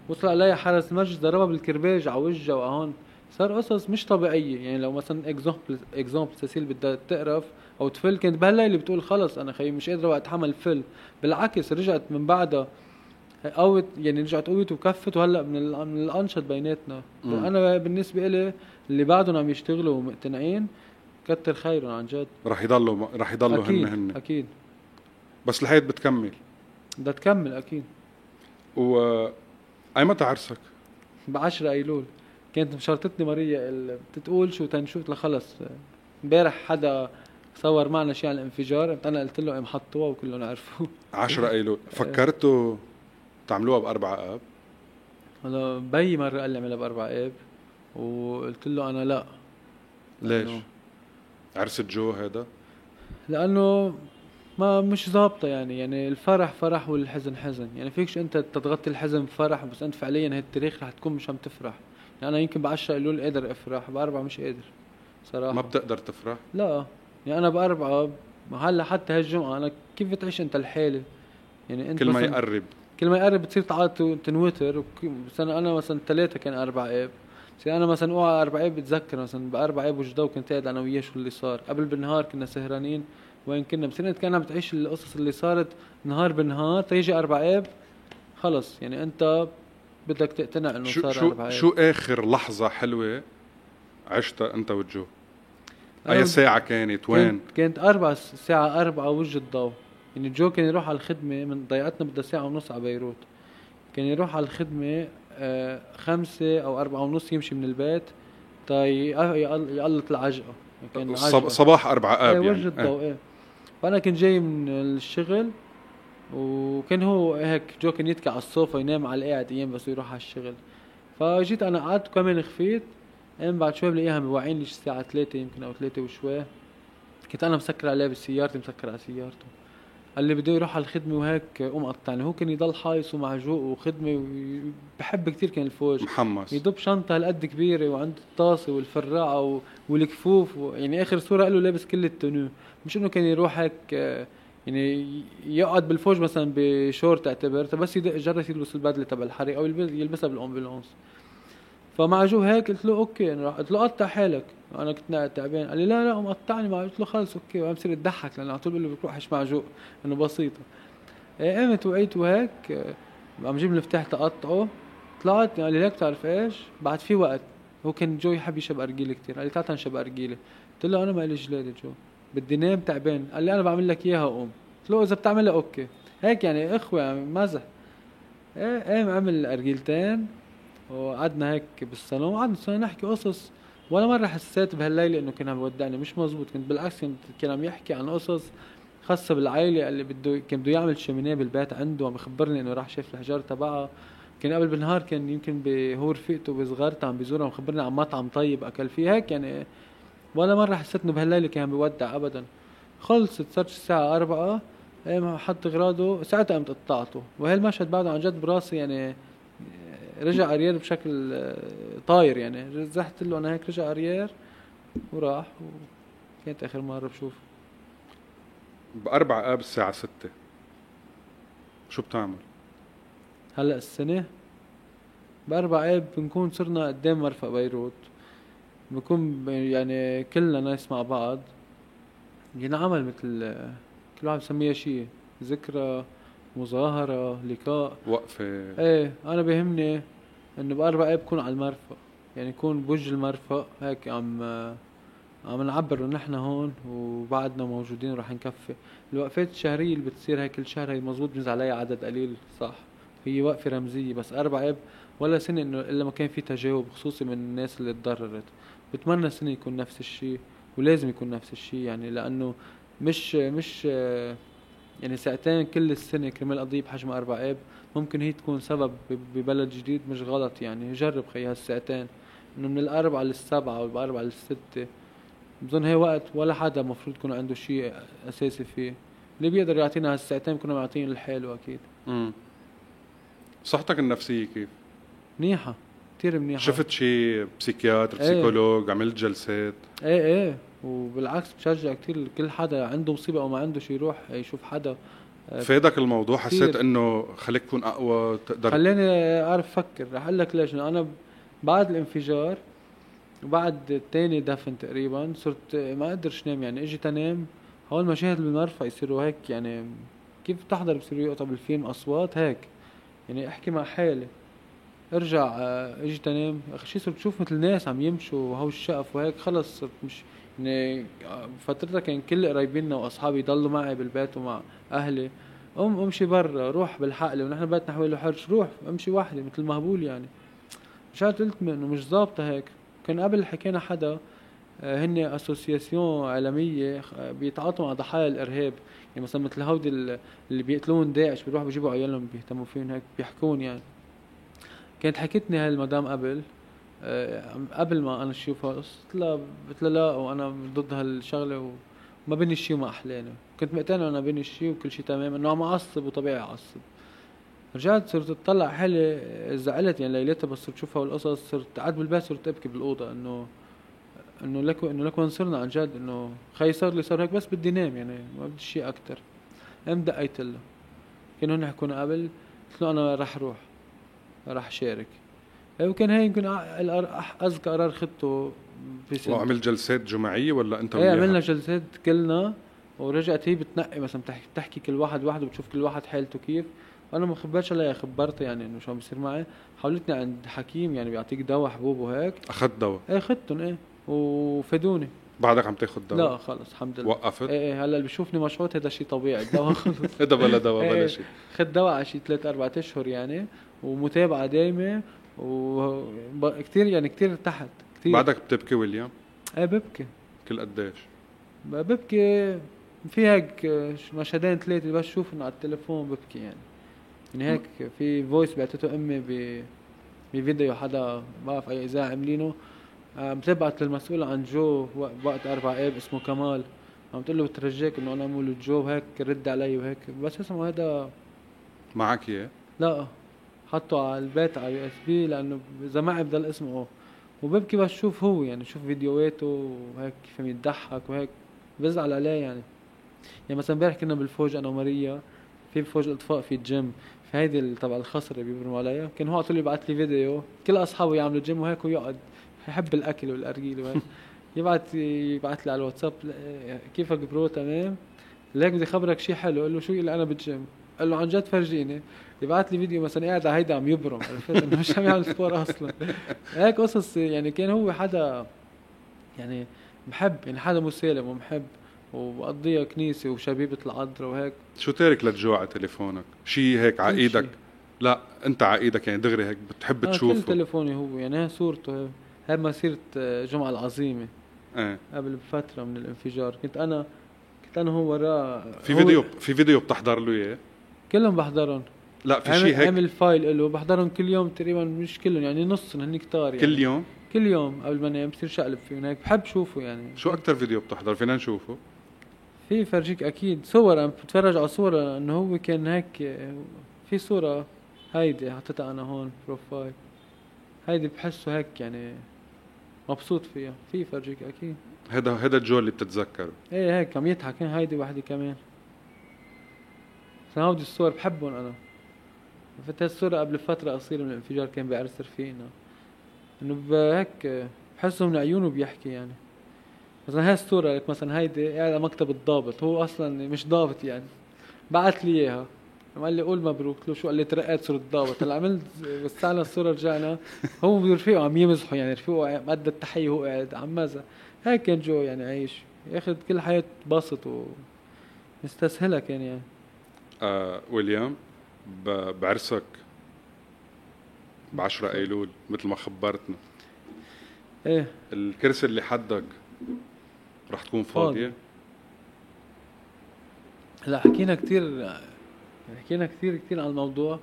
وصل عليها حارس المجلس ضربها بالكرباج على وجهها وهون صار قصص مش طبيعية. يعني لو مثلا example example سيسيل بدها تقرف أو تفل كانت بهالليلة بتقول خلص أنا خيي مش قادرة اتحمل فل. بالعكس رجعت من بعدها قوت يعني رجعت قوت وكفت. وهلأ من من الأنشط بيناتنا. أنا بالنسبة لي اللي بعدهم عم يشتغلوا ومقتنعين كتر خيرهم عن جد. رح يضلوا رح يضلوا هن هن. أكيد. بس الحياة بتكمل. بدها تكمل أكيد. و أي متى عرسك؟ ب 10 أيلول. كانت مشارطتني ماريا بتقول شو تنشوف لخلص. امبارح حدا صور معنا شيء عن الانفجار. قمت أنا قلت له قام حطوها وكلهم عرفوا 10 أيلول. فكرتوا تعملوها باربع آب؟ هلا بي مرة قال لي اعملها باربع آب. وقلت له أنا لا. ليش؟ عرس جو هذا؟ لأنه ما مش ظابطة يعني يعني الفرح فرح والحزن حزن. يعني فيكش أنت تتغطي الحزن بفرح بس أنت فعليا هالتاريخ رح تكون مش عم تفرح. يعني أنا يمكن ب 10 ايلول قادر أفرح بأربعة مش قادر صراحة. ما بتقدر تفرح؟ لا. يعني أنا بأربعة هلأ حتى هالجمعة أنا كيف بتعيش أنت الحالة؟ يعني أنت كل ما يقرب. كل ما يقرب بتصير تعاد تنوتر بس أنا أنا مثلا ثلاثة كان أربع آب. بس أنا مثلا اوعى أربع اب بتذكر مثلا بأربع اب وجدوا كنت قاعد أنا وياه شو اللي صار. قبل بالنهار كنا سهرانين وين كنا بس انت كان عم بتعيش القصص اللي صارت نهار بالنهار تيجي أربع اب خلص. يعني أنت بدك تقتنع إنه شو صار شو أربع اب شو آخر لحظة حلوة عشتها أنت وجو؟ أي ساعة كانت؟ وين؟ كانت, كانت أربع س- ساعة أربعة وجه الضو يعني جو كان يروح على الخدمة من ضيعتنا بدها ساعة ونص على بيروت. كان يروح على الخدمة خمسة أو أربعة ونص يمشي من البيت. تا يقل- يقلط العجقة. كان عجقة صباح أربع إيه اب وجه يعني الضو إيه. فأنا كنت جاي من الشغل وكان هو هيك جو كان يتكي على الصوفة ينام على القاعد أيام بس يروح على الشغل. فجيت أنا قعدت كمان خفيت قام بعد شوي بلاقيها موعيني الساعة ثلاثة يمكن أو ثلاثة وشوي. كنت أنا مسكر عليه بسيارتي مسكر على سيارته. قال لي بده يروح على الخدمة وهيك قوم قطعني هو كان يضل حايص ومعجوق وخدمة وبحب كثير كان الفوج محمس يدب شنطة هالقد كبيرة وعنده الطاسة والفراعة والكفوف يعني آخر صورة له لابس كل ال tenue. مش إنه كان يروح هيك يعني يقعد بالفوج مثلا بشورت اعتبر بس يدق جرس يلبس البدلة تبع الحريق أو يلبسها بال ambulance. فمع جو هيك قلت له okay أنا قلت له قطع حالك. أنا كنت تعبان. قال لي لا لا مقطعني ما قلت له خلص okay. وعم بصير يضحك لأنه على طول بقول له بروحش مع جو انه بسيطة. إيه، قمت وقيت وهيك عم جيب المفتاح تقطعه. طلعت قال لي ليك بتعرف إيش؟ بعد في وقت. هو كان جو يحب يشب أرجيلة كثير قال لي تعال نشب أرجيلة. قلت له أنا ما لي جلادة جو. بدي نام تعبان. قال لي أنا بعمل لك إياها قوم. قلت له إذا بتعملها okay. هيك يعني إخوة يعني مزح. إيه قام عمل أرجيلتين وقعدنا هيك بالصالون. وقعدنا نحكي قصص. ولا مرة حسيت بهالليلة إنه كان عم يودعني. مش مزبوط. كنت بالعكس كنت كان عم يحكي عن قصص خاصة بالعائلة اللي بده كان بده يعمل cheminée بالبيت عنده. عم يخبرني إنه راح شاف الحجار تبعها كان قبل بالنهار كان يمكن هو رفيقته بصغارته عم بيزورها مخبرني عن مطعم طيب أكل فيه. هيك يعني ولا مرة حسيت إنه بهالليلة كان عم بيودع ابدا. خلصت صارت الساعة أربعة. إيه حط غراضه. ساعتها قمت قطعته. وهالمشهد بعده عن جد براسي يعني رجع أريير بشكل آه، طاير يعني. زحت له أنا هيك رجع أريير وراح وكانت آخر مرة بشوف بأربع آب الساعة ستة. شو بتعمل؟ هلأ السنة بأربع آب بنكون صرنا قدام مرفق بيروت. بكون يعني كلنا ناس مع بعض. ينعمل مثل كل واحد بسميها شيء ذكرى مظاهرة لقاء. وقفة. إيه أنا بيهمني إنه بأربع أيام بكون على المرفق يعني يكون بوجه المرفق هيك عم عم نعبر إنه نحن هون وبعدنا موجودين ورح نكفي. الوقفات الشهرية اللي بتصير هيك كل شهر هي مزبوط بينزل عليها عدد قليل صح. هي وقفة رمزية بس أربع اب ولا سنة إنه إلا ما كان في تجاوب خصوصي من الناس اللي تضررت. بتمنى سنة يكون نفس الشيء ولازم يكون نفس الشيء يعني لأنه مش مش يعني ساعتين كل السنة كرمال قضية بحجم أربع آب ممكن هي تكون سبب ببلد جديد مش غلط يعني. جرب خي هالساعتين إنه من الأربعة للسبعة والأربعة للستة بظن هي وقت ولا حدا مفروض يكون عنده شيء أساسي فيه. اللي بيقدر يعطينا هالساعتين بكونوا معطيين لحاله أكيد امم صحتك النفسية كيف؟ منيحة كثير منيحة. شفت شيء؟ بسيكياتر إيه. بسيكولوج عملت جلسات؟ إيه إيه. وبالعكس بشجع كثير كل حدا عنده مصيبة أو ما عنده شيء يروح يشوف حدا. آه، فادك الموضوع؟ حسيت إنه خليك تكون أقوى تقدر خليني أعرف أفكر رح أقول لك ليش. أنا بعد الانفجار وبعد تاني دفن تقريبا صرت ما أقدرش نام. يعني إجي تنام هول المشاهد بالمرفأ يصيروا هيك. يعني كيف بتحضر بصيروا يقطع بالفيلم أصوات هيك؟ يعني أحكي مع حالي. ارجع آه، إجي تنام. اخر شي صرت بشوف مثل ناس عم يمشوا وهو الشقف وهيك. خلص صرت مش فترتها كان كل قرايبيننا وأصحابي يضلوا معي بالبيت ومع أهلي. قوم أمشي برا روح بالحقله ونحن بيتنا حوالي حرش روح أمشي وحدي مثل مهبول يعني. مشان قلت إنه مش ظابطه هيك. كان قبل حكينا حدا آه، هن أسوسياسيون عالمية بيتعاطوا مع ضحايا الإرهاب. يعني مثلا مثل هودي اللي بيقتلون داعش بيروحوا بيجيبوا عيالهم بيهتموا فيهم هيك بيحكون يعني. كانت حكتني هاي المدام قبل آه، قبل ما أنا أشوفها قلت لها قلت لها لا وأنا ضد هالشغلة وما بيني شيء وما أحلاني. كنت مقتنع إنه بيني شيء وكل شيء تمام إنه عم أعصب وطبيعي أعصب. رجعت صرت أطلع حالي زعلت يعني ليلتها بس صرت أشوفها والقصص صرت قعدت بالبيت صرت أبكي بالأوضة انه إنه لك إنه لك وين صرنا عن جد إنه خي صار لي صار هيك بس بدي نام يعني ما بدي شيء أكثر قام دقيت له. كانوا هن حكونا قبل قلت له أنا رح أروح راح شارك. وكان هي يمكن أذكى قرار خدته في سنة وعمل جلسات جماعية ولا أنت إيه عملنا جلسات كلنا ورجعت هي بتنقي مثلا بتحكي كل واحد وحده بتشوف كل واحد حالته كيف. وأنا ما خبرتش عليها خبرت يعني إنه شو عم بيصير معي. حاولتني عند حكيم يعني بيعطيك دواء حبوب وهيك. أخذت دواء؟ إيه اخذتهم إيه. وفادوني بعدك عم تاخذ دواء؟ لا خلص الحمد لله. وقفت؟ إيه إيه هلأ اللي بيشوفني مشحوط هذا شيء طبيعي الدواء. خلص هذا بلا دواء بلا إيه، شيء خذ دواء على شيء ثلاث أربع أشهر يعني ومتابعة دايمة. وكثير يعني كثير ارتحت كثير بعدك بتبكي ويليام؟ إيه ببكي. كل قديش؟ ببكي. في هيك آه، مشهدين ثلاثة بس شوف انه على التليفون ببكي يعني. يعني هيك في voice بعتته أمي ب بفيديو حدا بعرف أي إذاعة عاملينه. عم تبعت للمسؤول عن جو وقت أربع اب اسمه كمال. عم تقول له بترجاك إنه أنا مولد جو وهيك رد علي وهيك. بس اسمه هذا معك إياه؟ لا. حطه على البيت على USB لأنه إذا معي بضل اسمه وببكي بس شوف هو يعني شوف فيديوهاته وهيك كيف يضحك وهيك. بزعل عليه يعني. يعني مثلا امبارح كنا بالفوج أنا وماريا في فوج الاطفاء في الجيم فهيدي تبع الخصر اللي بيبرموا عليها. كان هو طول يبعث لي فيديو. كل أصحابه يعملوا جيم وهيك ويقعد يحب الأكل والأرجيلة وهيك. يبعث يبعث لي على الواتساب كيفك bro؟ تمام. ليك بدي خبرك شيء حلو. قال له شو اللي أنا بالجيم؟ قال له عن جد فرجيني. يبعث لي فيديو مثلا قاعد على هيدا عم يبرم. عرفت؟ إنه مش عم يعمل سبور أصلا. هيك قصص يعني كان هو حدا يعني محب يعني حدا مسالم ومحب وبقضيها كنيسة وشبيبة العذراء وهيك. شو تارك للجو على تليفونك؟ شيء هيك على إيدك لا أنت على إيدك يعني دغري هيك بتحب آه تشوفه. كل تليفوني هو يعني هي صورته. هاي مسيرة الجمعة العظيمة. إيه. قبل بفترة من الانفجار. كنت أنا كنت أنا هو وراه في فيديو في فيديو بتحضر له إياه؟ كلهم بحضرهم. لا في شيء هيك. عامل file له بحضرهم كل يوم تقريبا مش كلهم يعني نصهم هن كتار يعني. كل يوم؟ كل يوم قبل ما أنام بصير شقلب فيهم هيك بحب شوفه يعني. شو أكثر فيديو بتحضر؟ فينا نشوفه؟ في فرجيك أكيد. صور عم بتفرج على صورة إنه هو كان هيك في صورة هيدي حطيتها أنا هون profile هيدي بحسه هيك يعني مبسوط فيها. في فرجيك أكيد. هذا هذا الجو اللي بتتذكره. إيه هيك عم يضحك هيدي وحدة كمان. هودي الصور بحبهم أنا. فت الصورة قبل فترة قصيرة من الانفجار كان بعرس رفيقنا إنه هيك بحسه من عيونه بيحكي يعني. مثلا هاي الصورة لك مثلا هيدي قاعد على مكتب الضابط هو أصلا مش ضابط يعني. بعت لي إياها. قال لي قول مبروك له شو؟ قال لي ترقيت صرت ضابط هلأ عملت وسعنا الصورة رجعنا. هو ورفيقه عم يمزحوا يعني رفيقه مد التحية وهو قاعد عم مزح. هيك كان جو يعني عايش. ياخذ كل حياته بسط و مستسهلها كان يعني. آه ويليام؟ بعرسك ب 10 ايلول مثل ما خبرتنا. إيه. الكرسي اللي حدك رح تكون فاضي. فاضية؟ هلا حكينا كثير حكينا كثير كثير عن الموضوع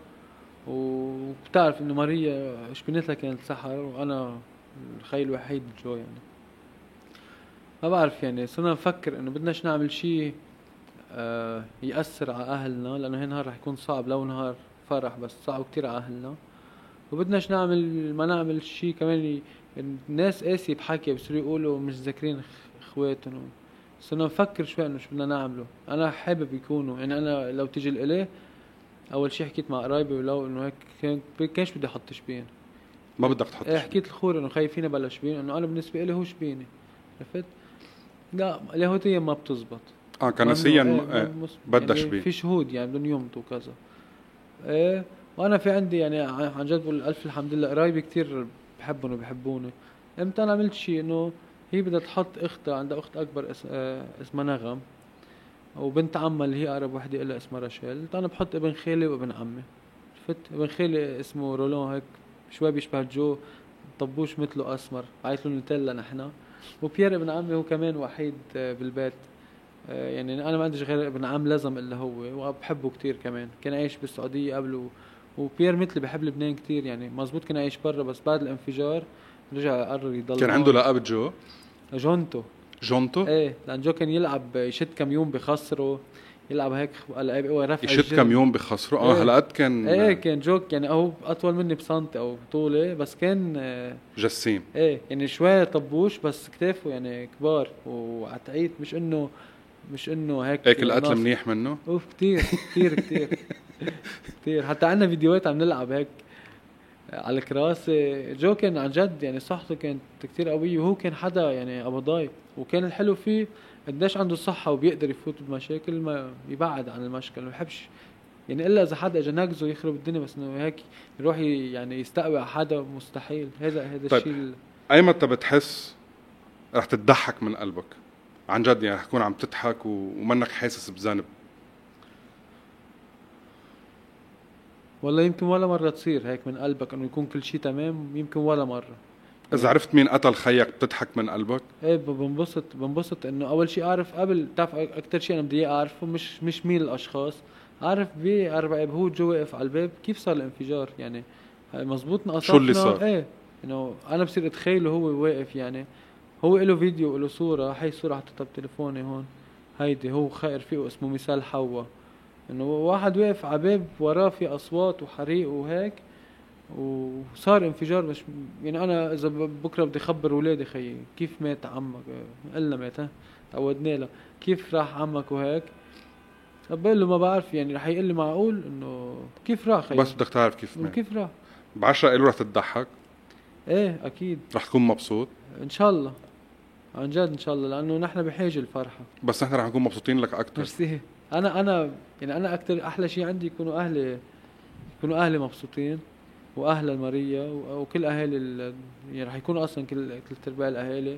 وبتعرف إنه ماريا شبينتها كانت سحر وأنا الخي الوحيد بالجو يعني. ما بعرف يعني صرنا نفكر إنه بدناش نعمل شيء يأثر على أهلنا لأنه هي نهار رح يكون صعب لو نهار فرح بس صعب كثير على أهلنا. وبدناش نعمل ما نعمل شيء كمان ي- الناس قاسية بحكي بصيروا يقولوا مش ذاكرين إخواتهم. صرنا نفكر شوي إنه شو بدنا نعمله. أنا حابب يكونوا يعني أنا لو تيجي الي أول شيء حكيت مع قرايبي ولو إنه هيك كان كانش بدي أحط شبين. ما بدك تحط إيه شي. حكيت الخور إنه خايفين بلا شبين إنه أنا بالنسبة لي هو شبيني. عرفت؟ لا اليهودية ما بتزبط. آه كنسيا آه، إيه، مس- بدها يعني. في شهود يعني بدهم يمضوا كذا إيه وأنا في عندي يعني عن جد بقول ألف الحمد لله قرايبي كثير بحبهم وبحبوني إمتى أنا عملت شيء إنه هي بدها تحط أختها عندها أخت أكبر اس... آه اسمها نغم وبنت عمها اللي هي أقرب وحدة لها اسمها رشيل قلت أنا بحط ابن خالي وابن عمي. شفت ابن خالي اسمه رولون هيك شوي بيشبه جو طبوش مثله أسمر. عيط له نوتيلا نحن. وبيير ابن عمي هو كمان وحيد آه، بالبيت. آه، يعني أنا ما عنديش غير ابن عم لازم الا هو وبحبه كتير كمان. كان عايش بالسعودية قبله وبيير مثلي بحب لبنان كتير يعني. مزبوط كان عايش برا بس بعد الانفجار رجع قرر يضل كان. عنده لقب جو؟ جونتو. جونتو؟ إيه لأن جو كان يلعب يشد كم يوم بخسره يلعب هيك العاب قوى رفع يشد. كم يوم بخسره؟ آه إيه. هالقد كان إيه كان جوك يعني هو أطول مني بسنتي أو بطولة بس كان آه، جسيم. إيه يعني شوي طبوش بس كتافه يعني كبار وعتعيت مش إنه مش إنه هيك هيك القتل. منيح منه؟ أوف كتير كتير كتير. كتير. حتى عندنا فيديوهات عم نلعب هيك على الكراسي جو كان عن جد يعني صحته كانت كتير قوية وهو كان حدا يعني قبضاي وكان الحلو فيه قديش عنده صحة وبيقدر يفوت بمشاكل ما يبعد عن المشكل. ما بحبش يعني إلا إذا حدا اجى ناقزه يخرب الدنيا بس إنه هيك يروح يعني يستقوي على حدا مستحيل. هذا هذا طيب. الشيء ال- اي متى بتحس رح تضحك من قلبك؟ عن جد يعني رح تكون عم تضحك ومنك حاسس بذنب. والله يمكن ولا مرة تصير هيك من قلبك إنه يكون كل شيء تمام يمكن ولا مرة. إذا عرفت مين قتل خيك بتضحك من قلبك؟ إيه بنبسط بنبسط إنه أول شيء أعرف قبل بتعرف أكثر شيء أنا بدي أعرفه مش مش مين الأشخاص. أعرف باربع اب هو جو واقف على الباب كيف صار الانفجار؟ يعني هاي مزبوط نقصنا شو اللي صار؟ إيه إنه أنا بصير أتخيله هو واقف يعني. هو له فيديو له صورة هي صورة حطيتها بتليفوني هون. هيدي هو خير رفيقه اسمه مثال حوا إنه واحد واقف على باب وراه في أصوات وحريق وهيك وصار انفجار بس يعني أنا إذا بكرة بدي اخبر اولادي خيي كيف مات عمك؟ قلنا مات ها؟ تعودنا له. كيف راح عمك وهيك؟ بقول له ما بعرف يعني رح يقول لي معقول إنه كيف راح خيي؟ بس بدك تعرف كيف مات. كيف راح؟ بعشرة قالوا رح تضحك. إيه أكيد. رح تكون مبسوط. إن شاء الله. عن جد إن شاء الله لأنه نحن بحاجة الفرحه بس نحن رح نكون مبسوطين لك أكثر ميرسي. أنا أنا يعني أنا أكثر أحلى شيء عندي يكونوا أهلي يكونوا أهلي مبسوطين وأهل الماريا و- وكل أهالي ال- يعني رح يكونوا أصلا كل كل ارباع الأهالي.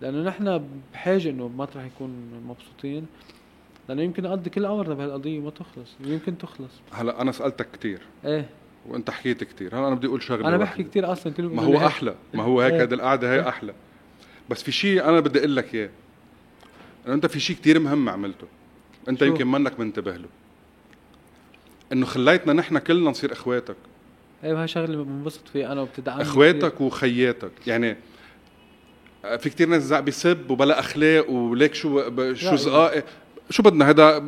لأنه نحن بحاجة إنه مطرح يكون مبسوطين. لأنه يمكن نقضي كل عمرنا بهالقضية وما تخلص. يمكن تخلص. هلا أنا سألتك كثير إيه. وأنت حكيت كثير هلا أنا بدي أقول شغلة أنا. بحكي كثير أصلا كل ما هو أحلى. ما هو هيك إيه. هذه القعدة هي أحلى. بس في شيء أنا بدي أقول لك إياه. إنه أنت في شيء كثير مهم عملته. أنت شو؟ يمكن منك منتبه له. إنه خليتنا نحن كلنا نصير إخواتك. إيه هاي شغلة بنبسط فيها. أنا وبتدعمني كتير. إخواتك وخياتك. يعني في كتير ناس بيسب وبلا أخلاق وليك شو شو. زقائق شو بدنا؟ هذا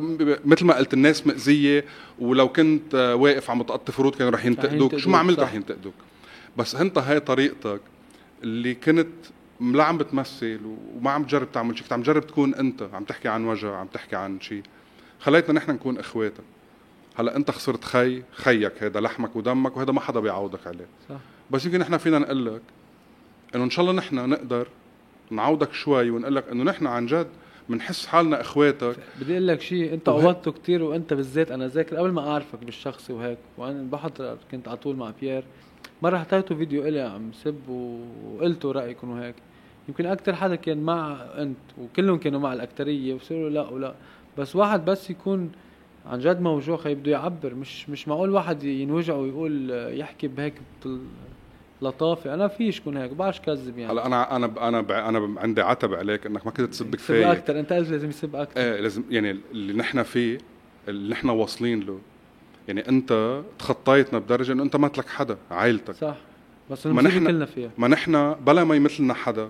مثل ما قلت الناس مأذية. ولو كنت آه، واقف عم تقطي فروض كانوا رح ينتقدوك. شو ما عملت. رح ينتقدوك. بس أنت هاي طريقتك اللي كنت لا عم بتمثل وما عم تجرب تعمل شيء كنت عم تجرب تكون انت عم تحكي عن وجع عم تحكي عن شيء خليتنا نحن نكون اخواتك. هلا انت خسرت خي خيك هذا لحمك ودمك وهذا ما حدا بيعوضك عليه. صح. بس يمكن نحن فينا نقول لك إنه إن شاء الله نحن نقدر نعوضك شوي ونقول لك إنه نحن عن جد بنحس حالنا إخواتك. بدي أقول لك شيء أنت عوضته كثير وأنت بالذات أنا ذاكر قبل ما أعرفك بالشخصي وهيك. وأنا بحضر كنت على طول مع بيير مرة حطيته فيديو إلي عم سب وقلتوا رأيكم وهيك. يمكن أكثر حدا كان مع أنت وكلهم كانوا مع الاكثريه وصيروا لا ولا. بس واحد بس يكون عن جد موجوع خي بده يعبر. مش مش معقول واحد ينوجع ويقول يحكي بهيك لطافه أنا فيش كون هيك بعرفش كذب يعني. هلا أنا أنا أنا ب- أنا عندي عتب عليك إنك ما كنت تسب كفاية. أكثر أنت لازم يسب أكثر إيه لازم يعني اللي نحن فيه اللي نحن واصلين له. يعني أنت تخطيتنا بدرجة إنه أنت ما لك حدا عائلتك. صح. بس ما نحن- كلنا فيها. ما نحن بلا ما يمثلنا حدا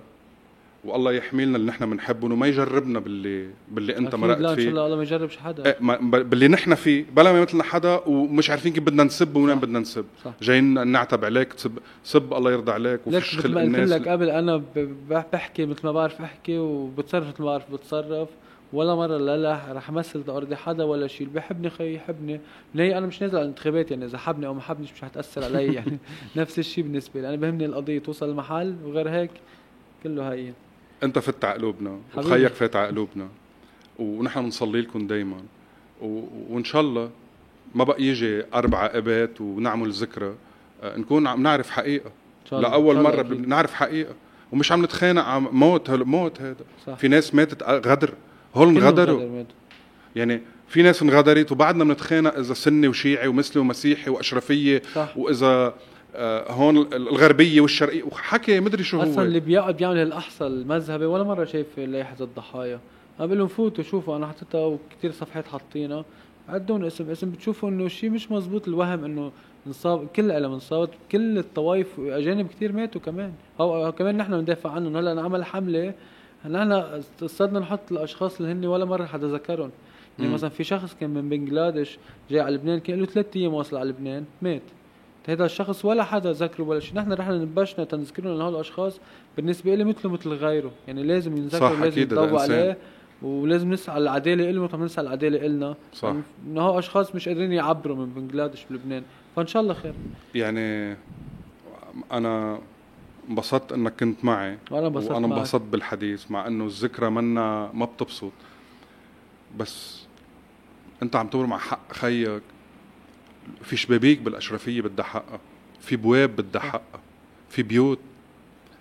والله يحميلنا اللي نحن بنحبه انه ما يجربنا باللي باللي انت مرقت لا إن شاء فيه. الله الله ما يجربش حدا. ما ب- باللي نحن فيه. بلا ما مثلنا حدا ومش عارفين كيف بدنا نسب وين. بدنا نسب. جايين نعتب عليك تسب سب الله يرضى عليك ليك وفش مثل خلق ما قلت الناس لك قبل أنا بحكي مثل ما بعرف أحكي وبتصرف مثل ما بعرف بتصرف. ولا مرة لا لا رح امثل أرضي حدا ولا شيء اللي بحبني خي يحبني. ليه؟ أنا مش نازل على الانتخابات يعني إذا حبني أو ما حبنيش مش حتاثر علي. يعني نفس الشيء بالنسبة لي. أنا بهمني القضية توصل المحل وغير هيك كله هين أنت فت على قلوبنا. وخيك فات على قلوبنا ونحن بنصلي لكم دائما. وإن شاء الله ما بقى يجي أربع ابات ونعمل ذكرى آه، نكون عم نعرف حقيقة. لأول مرة. بنعرف حقيقة ومش عم نتخانق عم موت هل... موت هذا صح في ناس ماتت غدر هول انغدروا. يعني في ناس انغدرت وبعدنا بنتخانق إذا سني وشيعي ومسلم ومسيحي وأشرفية صح وإذا هون الغربية والشرقية وحكي مدري شو أصلا هو اللي بيقعد بيعمل هالاحصى المذهبي ولا مرة شايف لائحة الضحايا. أنا بقول لهم فوتوا شوفوا أنا حطيتها وكثير صفحات حاطينها. عدون اسم اسم بتشوفوا إنه شيء مش مزبوط الوهم إنه انصاب كل علم انصابت كل الطوائف وأجانب كثير ماتوا كمان. أو كمان نحن بندافع عنهم. هلأ انعمل حملة نحن صرنا نحط الأشخاص اللي هن ولا مرة حدا ذكرهم. يعني. مثلا في شخص كان من بنجلاديش جاي على لبنان كان له ثلاث أيام واصل على لبنان مات. هذا الشخص ولا حدا ذكره ولا شيء. نحن رحنا نبشنا تنذكرنا لهول الأشخاص بالنسبة لي مثله مثل غيره. يعني لازم ينذكر يتضوى إنسان. عليه. ولازم نسعى العداله له مثل ما نسعى العداله إلنا. صح. إنه هو أشخاص مش قادرين يعبروا من بنجلاديش بلبنان. فإن شاء الله خير. يعني أنا انبسطت إنك كنت معي. وأنا انبسطت وأنا. انبسطت بالحديث مع إنه الذكرى منا ما بتبسط. بس أنت عم تمر مع حق خيك. في شبابيك بالأشرفية بدها حقها في بواب بدها حقها في بيوت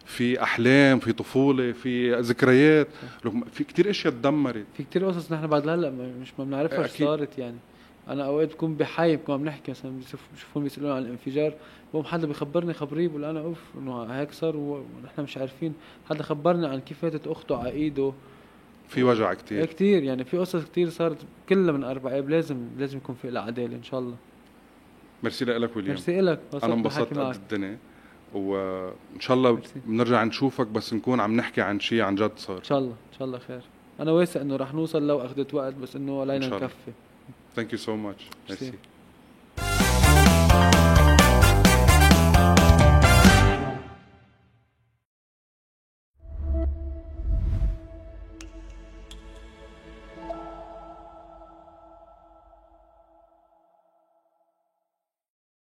في أحلام في طفولة في ذكريات. في كتير أشياء تدمرت. في كتير قصص نحن بعد هلا مش ما بنعرفها أكيد. صارت يعني. أنا أوقات بكون بحي بكون عم نحكي مثلا بشوفون بيسألوني عن الانفجار بقوم حدا بيخبرني خبريه بقول أنا أوف إنه هيك صار ونحن مش عارفين. حدا خبرني عن كيف فاتت أخته على إيده. في وجع كتير. كتير يعني في قصص كتير صارت كلها من أربع اب لازم لازم يكون في لها عدالة إن شاء الله. ميرسي لك وليام. ميرسي لك. أنا انبسطت قد الدنيا وإن شاء الله بنرجع نشوفك بس نكون عم نحكي عن شيء عن جد صار. إن شاء الله إن شاء الله خير. أنا واثق إنه رح نوصل لو اخذت وقت بس إنه علينا نكفي. Thank you so much Merci.